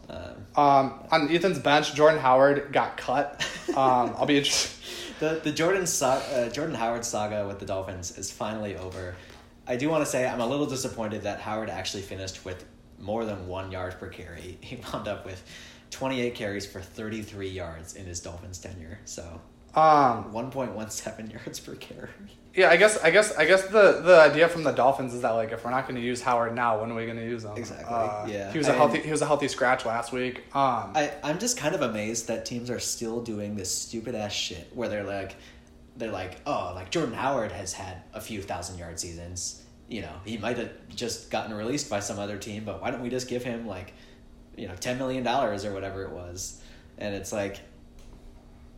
B: Um,
A: um, on Ethan's bench, Jordan Howard got cut. Um, I'll be interested.
B: The the Jordan sa- uh, Jordan Howard saga with the Dolphins is finally over. I do want to say I'm a little disappointed that Howard actually finished with more than one yard per carry. He wound up with 28 carries for 33 yards in his Dolphins tenure. So
A: Um,
B: 1.17 yards per carry.
A: Yeah, I guess I guess I guess the the idea from the Dolphins is that like if we're not going to use Howard now, when are we going to use him?
B: Exactly,
A: Uh,
B: yeah.
A: He was a healthy he was a healthy scratch last week. Um,
B: I, I'm just kind of amazed that teams are still doing this stupid ass shit where they're like, they're like, oh, like Jordan Howard has had a few thousand yard seasons. You know, he might have just gotten released by some other team, but why don't we just give him like, you know, ten million dollars or whatever it was? And it's like,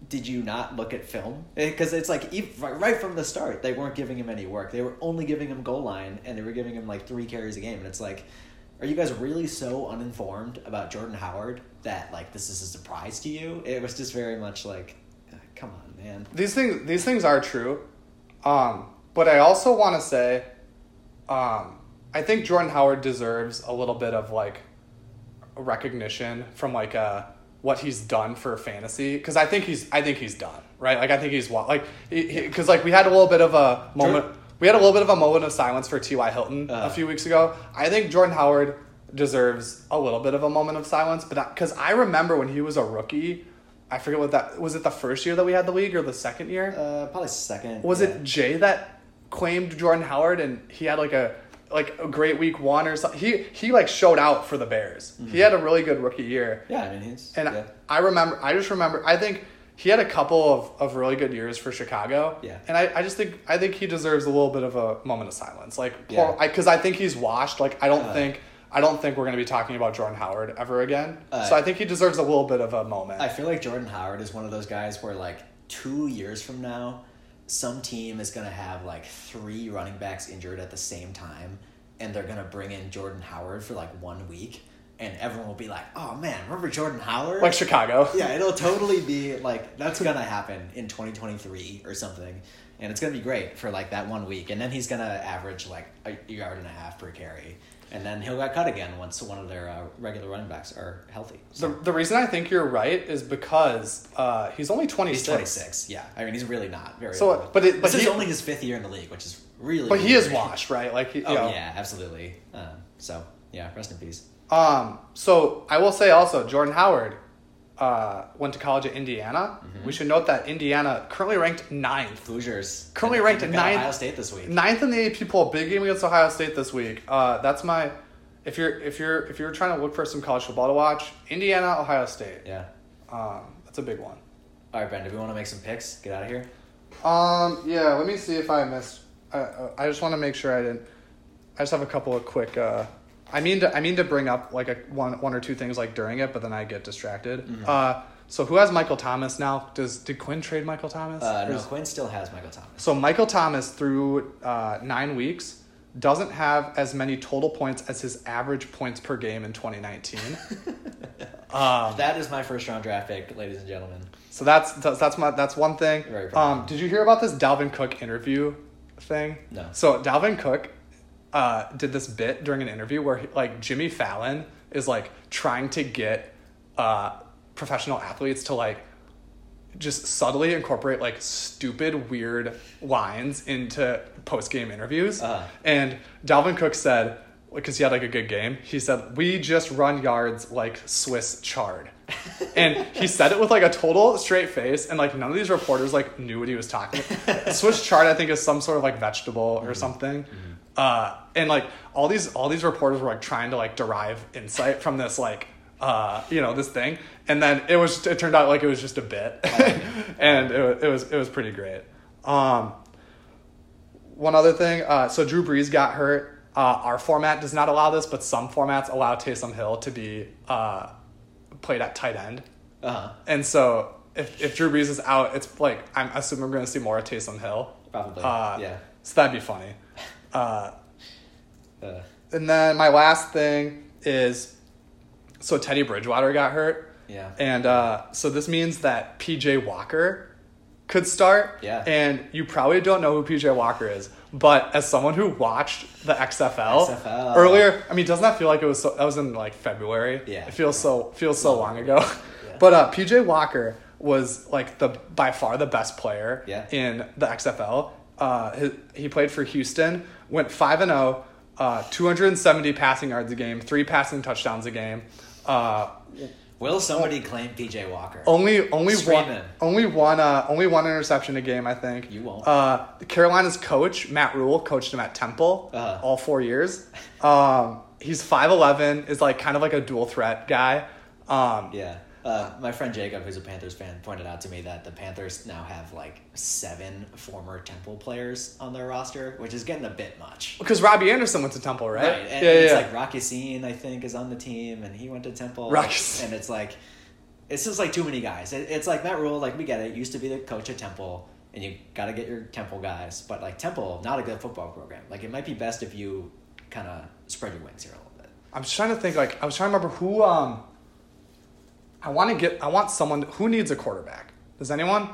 B: did you not look at film? Because it's like right from the start, they weren't giving him any work. They were only giving him goal line, and they were giving him like three carries a game. And it's like, are you guys really so uninformed about Jordan Howard that like this is a surprise to you? It was just very much like, uh, come on, man.
A: these things these things are true, um, but I also want to say, um, I think Jordan Howard deserves a little bit of like recognition from like uh what he's done for fantasy because I think he's I think he's done right like I think he's like because like we had a little bit of a moment
B: Jordan-
A: we had a little bit of a moment of silence for T.Y. Hilton
B: Uh.
A: a few weeks ago I think Jordan Howard deserves a little bit of a moment of silence but because I remember when he was a rookie I forget what that was it the first year that we had the league or the second year
B: Uh, probably second.
A: was
B: yeah.
A: it Jay that claimed Jordan Howard and he had like a like a great week one or something? He he like showed out for the Bears. He had a really good rookie year.
B: Yeah, I mean he's
A: And
B: yeah.
A: I remember I just remember I think he had a couple of, of really good years for Chicago.
B: Yeah.
A: And I, I just think I think he deserves a little bit of a moment of silence. Like
B: Yeah.
A: I cuz I think he's washed. Like I don't
B: Uh.
A: think I don't think we're going to be talking about Jordan Howard ever again.
B: Uh.
A: so I think he deserves a little bit of a moment.
B: I feel like Jordan Howard is one of those guys where like two years from now, some team is gonna have like three running backs injured at the same time, and they're gonna bring in Jordan Howard for like one week, and everyone will be like, "Oh man, remember Jordan Howard?"
A: like Chicago.
B: yeah, it'll totally be like that's gonna happen in twenty twenty three or something, and it's gonna be great for like that one week, and then he's gonna average like a yard and a half per carry. And then he'll get cut again once one of their uh, regular running backs are healthy.
A: The, the reason I think you're right is because uh, he's only 26.
B: He's 26. Yeah, I mean he's really not very.
A: So,
B: old.
A: but it- but
B: this is only his fifth year in the league, which is really.
A: But he is washed, right? Like, he,
B: Oh
A: know.
B: yeah, absolutely. Um, so yeah, rest in peace.
A: Um, so I will say also, Jordan Howard uh, went to college at Indiana.
B: Mm-hmm.
A: We should note that Indiana currently ranked ninth.
B: Hoosiers
A: Currently
B: And
A: ranked
B: they've
A: at
B: got
A: ninth-
B: Ohio State this week.
A: Ninth in the AP poll. Big game against Ohio State this week. Uh, that's my. If you're if you're if you're trying to look for some college football to watch, Indiana, Ohio State.
B: Yeah.
A: Um, that's a big one.
B: All right, Ben. Do we want to make some picks? Get out of here.
A: Um, yeah, let me see if I missed. I uh, I just want to make sure I didn't. I just have a couple of quick. Uh, I mean to I mean to bring up like a one one or two things like during it, but then I get distracted.
B: Mm-hmm.
A: Uh, so who has Michael Thomas now? Does did Quinn trade Michael Thomas?
B: Uh, no, Quinn still has Michael Thomas.
A: So Michael Thomas through uh, nine weeks doesn't have as many total points as his average points per game in 2019. Um,
B: That is my first round draft pick, ladies and gentlemen.
A: so that's that's that's my that's one thing. Um, did you hear about this Dalvin Cook interview thing?
B: No.
A: So Dalvin Cook uh, did this bit during an interview where he, like Jimmy Fallon is like trying to get uh, professional athletes to like just subtly incorporate like stupid weird lines into post game interviews.
B: Uh-huh.
A: And Dalvin Cook said because he had like a good game, he said we just run yards like Swiss chard. and he said it with like a total straight face and like none of these reporters like knew what he was talking about. Swiss chard I think is some sort of like vegetable or something. Uh, and like all these all these reporters were like trying to like derive insight from this like uh, you know this thing. And then it was it turned out like it was just a bit. And it, it was it was pretty great. Um, one other thing uh, so drew brees got hurt. Uh, our format does not allow this but some formats allow Taysom hill to be uh, played at tight end.
B: Uh huh.
A: and so if, if drew brees is out it's like i'm assuming we're going to see more of Taysom hill.
B: Probably.
A: uh,
B: yeah.
A: so that'd be funny uh,
B: Uh,
A: and then my last thing is so Teddy Bridgewater got hurt.
B: yeah.
A: And uh, so this means that PJ Walker could start.
B: Yeah.
A: And you probably don't know who PJ Walker is, but as someone who watched the XFL,
B: XFL.
A: earlier, I mean, doesn't that feel like it was so, that was in like February?
B: Yeah.
A: It feels so feels so long ago.
B: Yeah.
A: But uh, PJ Walker was like the by far the best player
B: Yeah.
A: in the XFL. Uh, his, he played for Houston, went five and zero, uh, two hundred and seventy passing yards a game, three passing touchdowns a game. Uh,
B: Will somebody claim PJ Walker?
A: only only one only one uh, only one interception a game. I think
B: You won't.
A: Uh, Carolina's coach Matt Rhule coached him at Temple
B: Uh-huh.
A: all four years. Um, he's five eleven, is like kind of like a dual threat guy. Um,
B: Yeah. Uh, my friend Jacob, who's a Panthers fan, pointed out to me that the Panthers now have like seven former Temple players on their roster, which is getting a bit much.
A: because Robbie Anderson went to Temple, right?
B: And
A: yeah,
B: it's
A: yeah.
B: like Rocky Scene, I think, is on the team, and he went to Temple.
A: Rocky
B: And it's like, it's just like too many guys. It, it's like Matt Rhule, like we get it, used to be the coach at Temple, and you got to get your Temple guys. But like Temple, not a good football program. Like it might be best if you kind of spread your wings here a little bit.
A: I'm just trying to think. Like I was trying to remember who. Um, I want to get. I want someone who needs a quarterback. Does anyone?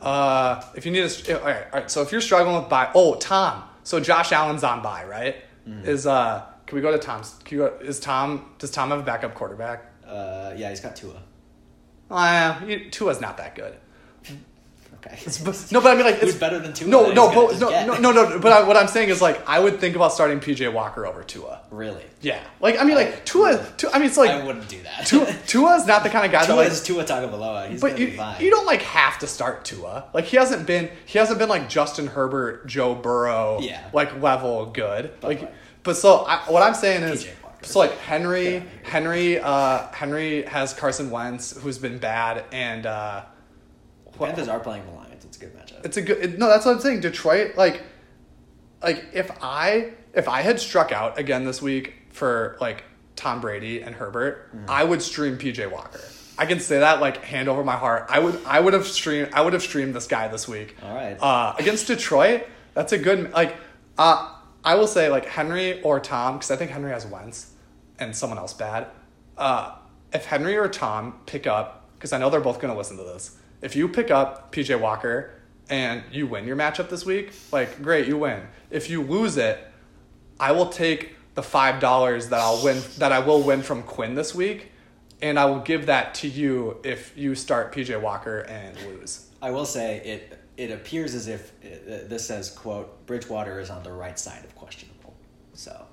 A: Uh, if you need a, all right, all right. So if you're struggling with buy, oh Tom. So Josh Allen's on buy, right? Is uh, can we go to Tom's? Can you go, is Tom? Does Tom have a backup quarterback?
B: Uh, yeah, he's got Tua.
A: He- Tua's not that good.
B: Okay.
A: No, but I mean like it's
B: better than Tua?
A: No, no, but, no, no, no, no. But I, what I'm saying is like I would think about starting PJ Walker over Tua.
B: Really?
A: Yeah, like I mean like Tua. Tua I mean it's like I
B: wouldn't do that.
A: Tua. Tua's not the kind of guy that
B: Tua
A: like
B: is Tua Tagovailoa. He's
A: But you, you don't like have to start Tua. Like he hasn't been he hasn't been like Justin Herbert, Joe Burrow,
B: Yeah.
A: like level good.
B: But,
A: like,
B: like-
A: but so I, what I'm saying is,
B: PJ
A: so like Henry,
B: here.
A: Henry, uh, Henry has Carson Wentz, who's been bad, and uh,
B: Panthers are playing the Lions. It's a good matchup.
A: it's a good. No, that's what I'm saying. Detroit, like, like if I if I had struck out again this week for like Tom Brady and Herbert,
B: Mm.
A: I would stream PJ Walker. I can say that like hand over my heart. I would I would have streamed I would have streamed this guy this week.
B: All right.
A: Uh, against Detroit, that's a good like. Uh, I will say like Henry or Tom because I think Henry has Wentz and someone else bad. Uh, if Henry or Tom pick up, because I know they're both going to listen to this. If you pick up PJ Walker and you win your matchup this week, like great, you win. If you lose it, I will take the five dollars that I'll win that I will win from Quinn this week, and I will give that to you if you start PJ Walker and lose.
B: I will say it. It appears as if uh, this says quote Bridgewater is on the right side of questionable, so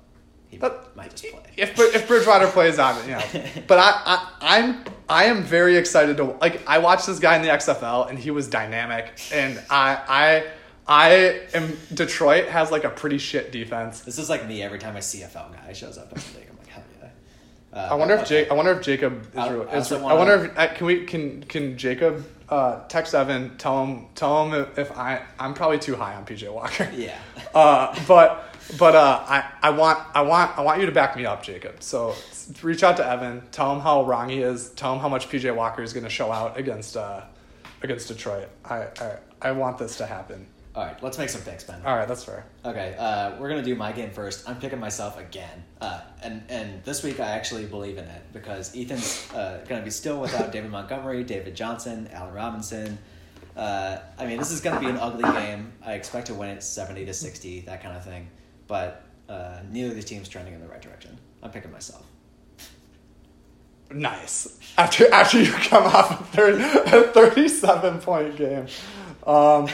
B: he
A: But
B: might just play.
A: If if Bridgewater plays on, you know. But I, I I'm I am very excited to like. I watched this guy in the XFL and he was dynamic, and I I I am Detroit has like a pretty shit defense.
B: This is like me every time a CFL guy shows up in the league. I'm like, hell yeah. Uh,
A: I wonder if
B: okay.
A: Jake. I wonder if Jacob is.
B: I-
A: real-
B: I
A: is I wonder if uh, can we can can Jacob uh, text Evan tell him tell him if, if I I'm probably too high on PJ Walker.
B: Yeah.
A: Uh, but but uh, I I want I want I want you to back me up, Jacob. So reach out to Evan. Tell him how wrong he is. Tell him how much PJ Walker is going to show out against uh, against Detroit. I, I I want this to happen.
B: All right, let's make some picks, Ben.
A: All right, that's fair.
B: Okay, uh, we're gonna do my game first. I'm picking myself again, uh, and and this week I actually believe in it because Ethan's uh, gonna be still without David Montgomery, David Johnson, Allen Robinson. Uh, I mean, this is gonna be an ugly game. I expect to win it seventy to sixty, that kind of thing. But uh, neither of these teams trending in the right direction. I'm picking myself.
A: Nice. After after you come off a, 30, a 37 point game. Um,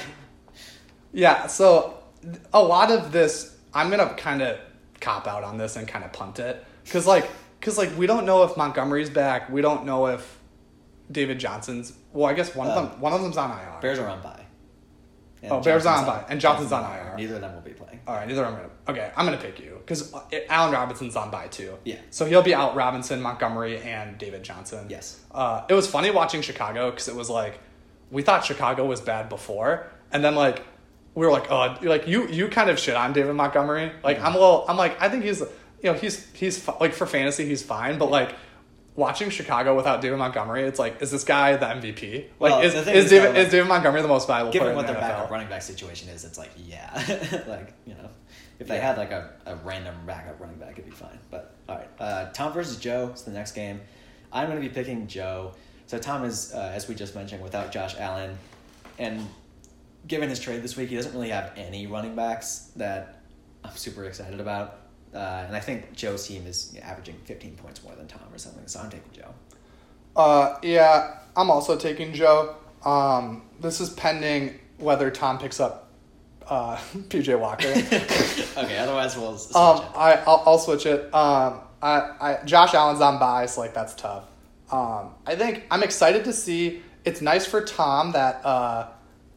A: yeah, so a lot of this, I'm going to kind of cop out on this and kind of punt it. Because, like, cause, like, we don't know if Montgomery's back. We don't know if David Johnson's. Well, I guess one of them one of them's on IR.
B: Bears are on bye. And
A: Oh, Bears are on
B: Johnson's
A: bye, and Johnson's on IR.
B: Neither of them will be playing.
A: All right, neither I'm gonna. Okay, I'm gonna pick you because Allen Robinson's on bye too.
B: Yeah.
A: So he'll be out Robinson, Montgomery, and David Johnson.
B: Yes.
A: Uh, it was funny watching Chicago because it was like we thought Chicago was bad before, and then like we were like, oh, like you you kind of shit on David Montgomery. Like I'm a little. I'm like I think he's you know he's he's like for fantasy he's fine, but like. Watching Chicago without David Montgomery, it's like, is this guy the MVP? Like,
B: Well,
A: is, is
B: is,
A: David is David Montgomery the most valuable player
B: Given
A: in
B: what
A: the
B: their
A: NFL?
B: backup running back situation is, it's like yeah, like you know, if they
A: Yeah.
B: had like a, a random backup running back, it'd be fine. But all right, uh, Tom versus Joe is the next game. I'm going to be picking Joe. So Tom is, uh, as we just mentioned, without Josh Allen, and given his trade this week, he doesn't really have any running backs that I'm super excited about. Uh, and I think Joe's team is averaging 15 points more than Tom or something, so I'm taking Joe.
A: Uh, yeah, I'm also taking Joe. Um, this is pending whether Tom picks up uh, PJ Walker.
B: okay, otherwise we'll switch
A: um,
B: it.
A: I I'll, I'll switch it. Um, I, I Josh Allen's on bye, so like that's tough. Um, I think I'm excited to see. It's nice for Tom that uh,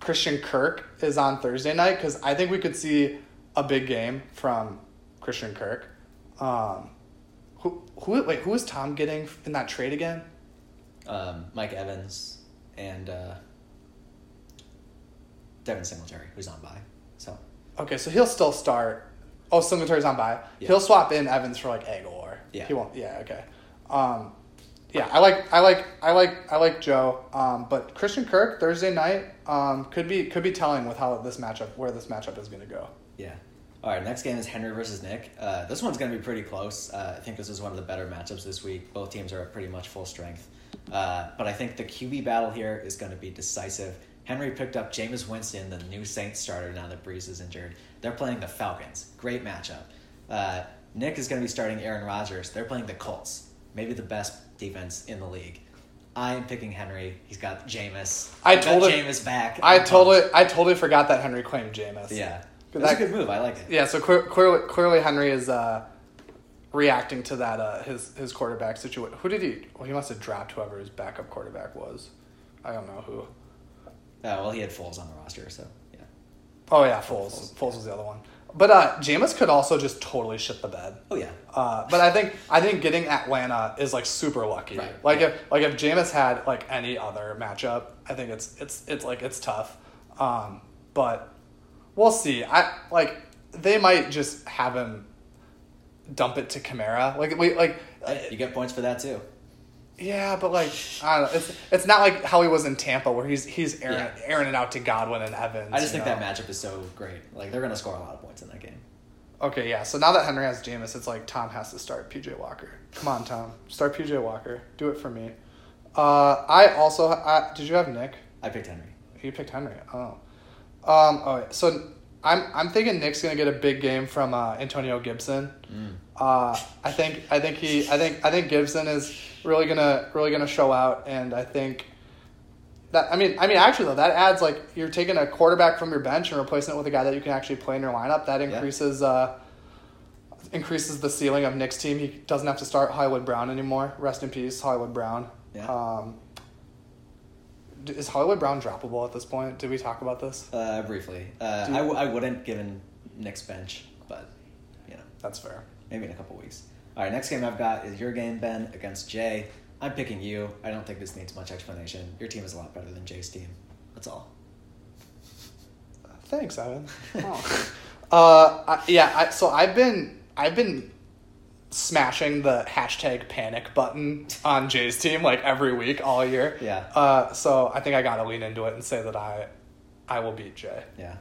A: Christian Kirk is on Thursday night because I think we could see a big game from Christian Kirk. Um, who who wait who is Tom getting in that trade again?
B: um, Mike Evans and uh, Devin Singletary, who's on by.
A: Okay, so he'll still start. Oh, Singletary's on by.
B: Yeah.
A: He'll swap in Evans for like Aguilar.
B: Yeah.
A: He won't. Yeah. Okay. Um, yeah, I like, I like, I like, I like Joe. Um, but Christian Kirk Thursday night um, could be could be telling with how this matchup where this matchup is going to go.
B: yeah. All right, next game is Henry versus Nick. Uh, this one's going to be pretty close. Uh, I think this is one of the better matchups this week. Both teams are at pretty much full strength. Uh, but I think the QB battle here is going to be decisive. Henry picked up Jameis Winston, the new Saints starter, now that Brees is injured. They're playing the Falcons. Great matchup. Uh, Nick is going to be starting Aaron Rodgers. They're playing the Colts. Maybe the best defense in the league. I'm picking Henry. He's got Jameis.
A: I
B: He's
A: told
B: got
A: it-
B: Jameis back.
A: I totally,
B: pumped.
A: I totally forgot that Henry claimed Jameis.
B: Yeah. That's
A: that-
B: a good move. I like it.
A: Yeah. So clear, clearly, clearly Henry is uh, reacting to that uh, his his quarterback situation. Who did he? Well, he must have dropped whoever his backup quarterback was. I don't know who.
B: Uh, well, he had Foles on the roster, so yeah.
A: Oh yeah, Foles.
B: Foles,
A: Foles was the other one. But uh, Jameis could also just totally shit the bed.
B: Oh yeah.
A: Uh, but I think I think getting Atlanta is like super lucky.
B: Right.
A: Like if like if Jameis had like any other matchup, I think it's it's it's like it's tough. Um, but we'll see. I like they might just have him dump it to Kamara. Like we like
B: you get points for that too.
A: Yeah, but like I don't know. It's it's not like how he was in Tampa where he's he's airing,
B: Yeah.
A: airing it out to Godwin and Evans.
B: I just think
A: know?
B: that matchup is so great. Like they're gonna score a lot of points in that game.
A: Okay, yeah. So now that Henry has Jameis, it's like Tom has to start PJ Walker. Come on, Tom, start PJ Walker. Do it for me. Uh, I also I, did you have Nick?
B: I picked Henry.
A: You picked Henry. Oh, um. Oh, so I'm I'm thinking Nick's gonna get a big game from uh, Antonio Gibson. Uh, I think I think he I think I think Gibson is really gonna really gonna show out, and I think that I mean I mean actually though that adds like you're taking a quarterback from your bench and replacing it with a guy that you can actually play in your lineup. That increases uh, increases the ceiling of Nick's team. He doesn't have to start Hollywood Brown anymore. Rest in peace, Hollywood Brown.
B: Yeah.
A: Um, is Hollywood Brown droppable at this point? Did we talk about this?
B: Uh, briefly, uh, I, w- I wouldn't given Nick's bench, but you know
A: That's fair.
B: maybe in a couple weeks. All right, next game I've got is your game, Ben, against Jay. I'm picking you. I don't think this needs much explanation. Your team is a lot better than Jay's team. That's all.
A: Thanks, Evan. Oh. uh, I, yeah. I, so I've been I've been smashing the hashtag panic button on Jay's team like every week all year.
B: Yeah.
A: Uh, so I think I got to lean into it and say that I I will beat Jay.
B: Yeah.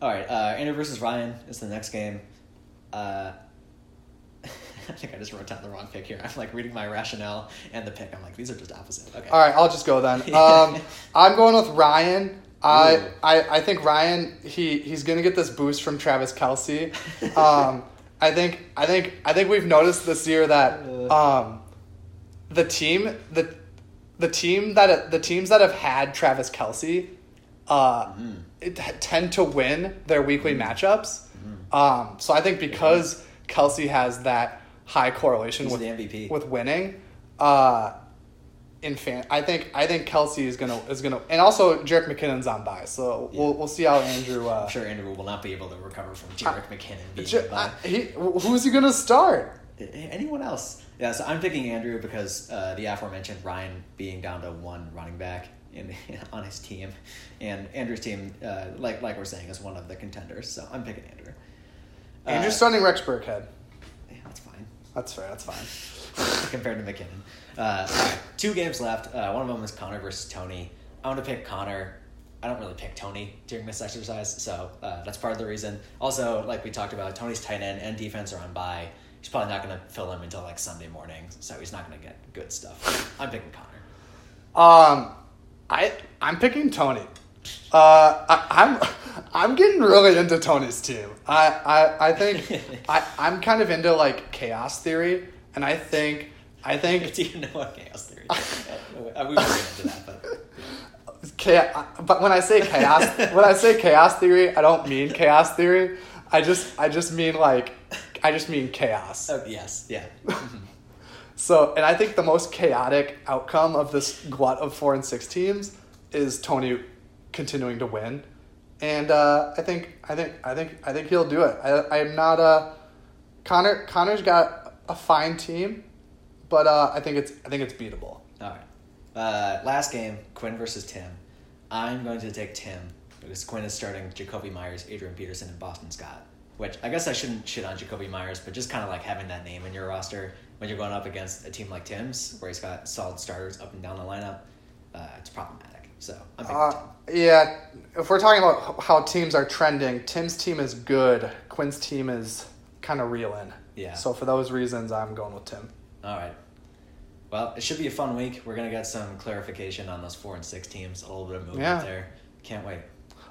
B: All right, uh, Andrew versus Ryan is the next game. Uh, I think I just wrote down the wrong pick here. I'm like reading my rationale and the pick. I'm like, these are just opposite. Okay.
A: All right, I'll just go then. Um, I'm going with Ryan. I,
B: Ooh.
A: I I think Ryan he he's gonna get this boost from Travis Kelce. Um, I think I think I think we've noticed this year that um, the team the the team that the teams that have had Travis Kelce uh,
B: Mm-hmm.
A: it, tend to win their weekly matchups. Um, so I think because Kelsey has that high correlation
B: He's
A: with
B: the MVP.
A: with winning, uh, in fan, I think I think Kelce is gonna is gonna, and also Jerick McKinnon's on by, so we'll we'll see how Andrew. Uh,
B: I'm sure Andrew will not be able to recover from Jerick McKinnon being
A: J-
B: by.
A: I- he, who's he gonna start?
B: Anyone else? Yeah, so I'm picking Andrew because uh, the aforementioned Ryan being down to one running back in on his team, and Andrew's team, uh, like like we're saying, is one of the contenders. So I'm picking Andrew. Uh,
A: Andrew's starting Rex Burkhead.
B: That's
A: fair. That's fine.
B: compared to McKinnon. Uh, right, two games left. Uh, one of them is Connor versus Tony. I want to pick Connor. I don't really pick Tony during this exercise, so uh, that's part of the reason. Also, like we talked about, Tony's tight end and defense are on bye. He's probably not going to fill him until like Sunday morning, so he's not going to get good stuff. I'm picking Connor.
A: Um, I I'm picking Tony. Uh, I, I'm I'm getting really into Tony's team. I I, I think I I'm kind of into like chaos theory, and I think I think
B: Do you know what chaos theory? is? Uh, we get into that, but
A: chaos. But when I say chaos, when I say chaos theory, I don't mean chaos theory. I just I just mean like I just mean chaos.
B: oh, yes, yeah.
A: So, and I think the most chaotic outcome of this glut of four and six teams is Tony continuing to win, and uh, I think I think I think I think he'll do it. I, I'm not a Connor. Connor's got a fine team, but uh, I think it's I think it's beatable.
B: All right. Uh, last game, Quinn versus Tim. I'm going to take Tim because Quinn is starting Jakobi Meyers, Adrian Peterson, and Boston Scott. Which I guess I shouldn't shit on Jakobi Meyers, but just kind of like having that name in your roster when you're going up against a team like Tim's, where he's got solid starters up and down the lineup, uh, it's problematic. So I'm
A: Uh, yeah, if we're talking about how teams are trending, Tim's team is good. Quinn's team is kind of reeling.
B: Yeah.
A: So for those reasons, I'm going with Tim.
B: All right. Well, it should be a fun week. We're gonna get some clarification on those four and six teams. A little bit of movement
A: Yeah.
B: there. Can't wait.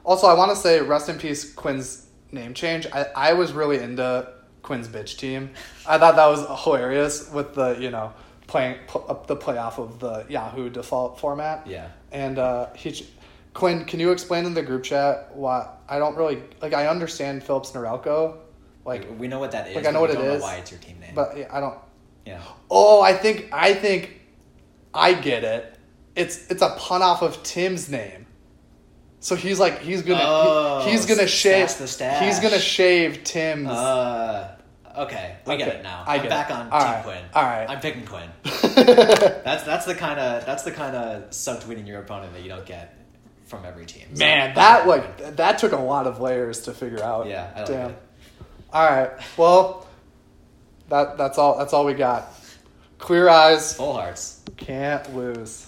A: Also, I want to say rest in peace Quinn's name change. I, I was really into Quinn's bitch team. I thought that was hilarious with the you know playing pl- the playoff of the Yahoo default format.
B: Yeah.
A: And uh, he, Quinn, can you explain in the group chat why I don't really like? I understand Philips Norelco, like,
B: we know what that is.
A: like, I know
B: but
A: what
B: don't
A: is,
B: why it's your team name?
A: but yeah, I don't.
B: yeah.
A: Oh, I think I think I get it. It's it's a pun off of Tim's name. So he's like he's gonna
B: Oh,
A: he- he's gonna shave
B: the stash.
A: he's gonna shave Tim's.
B: Uh, okay, we get it now.
A: I
B: I'm
A: get
B: back
A: it.
B: on
A: All
B: Team
A: right,
B: Quinn.
A: all right.
B: I'm picking Quinn. that's that's the kind of that's the kind of subtweeting your opponent that you don't get from every team. So-
A: Man, that like that took a lot of layers to figure out.
B: Yeah, I like
A: Damn.
B: it.
A: All right. Well, that that's all that's all we got. Clear eyes.
B: Full hearts.
A: Can't lose.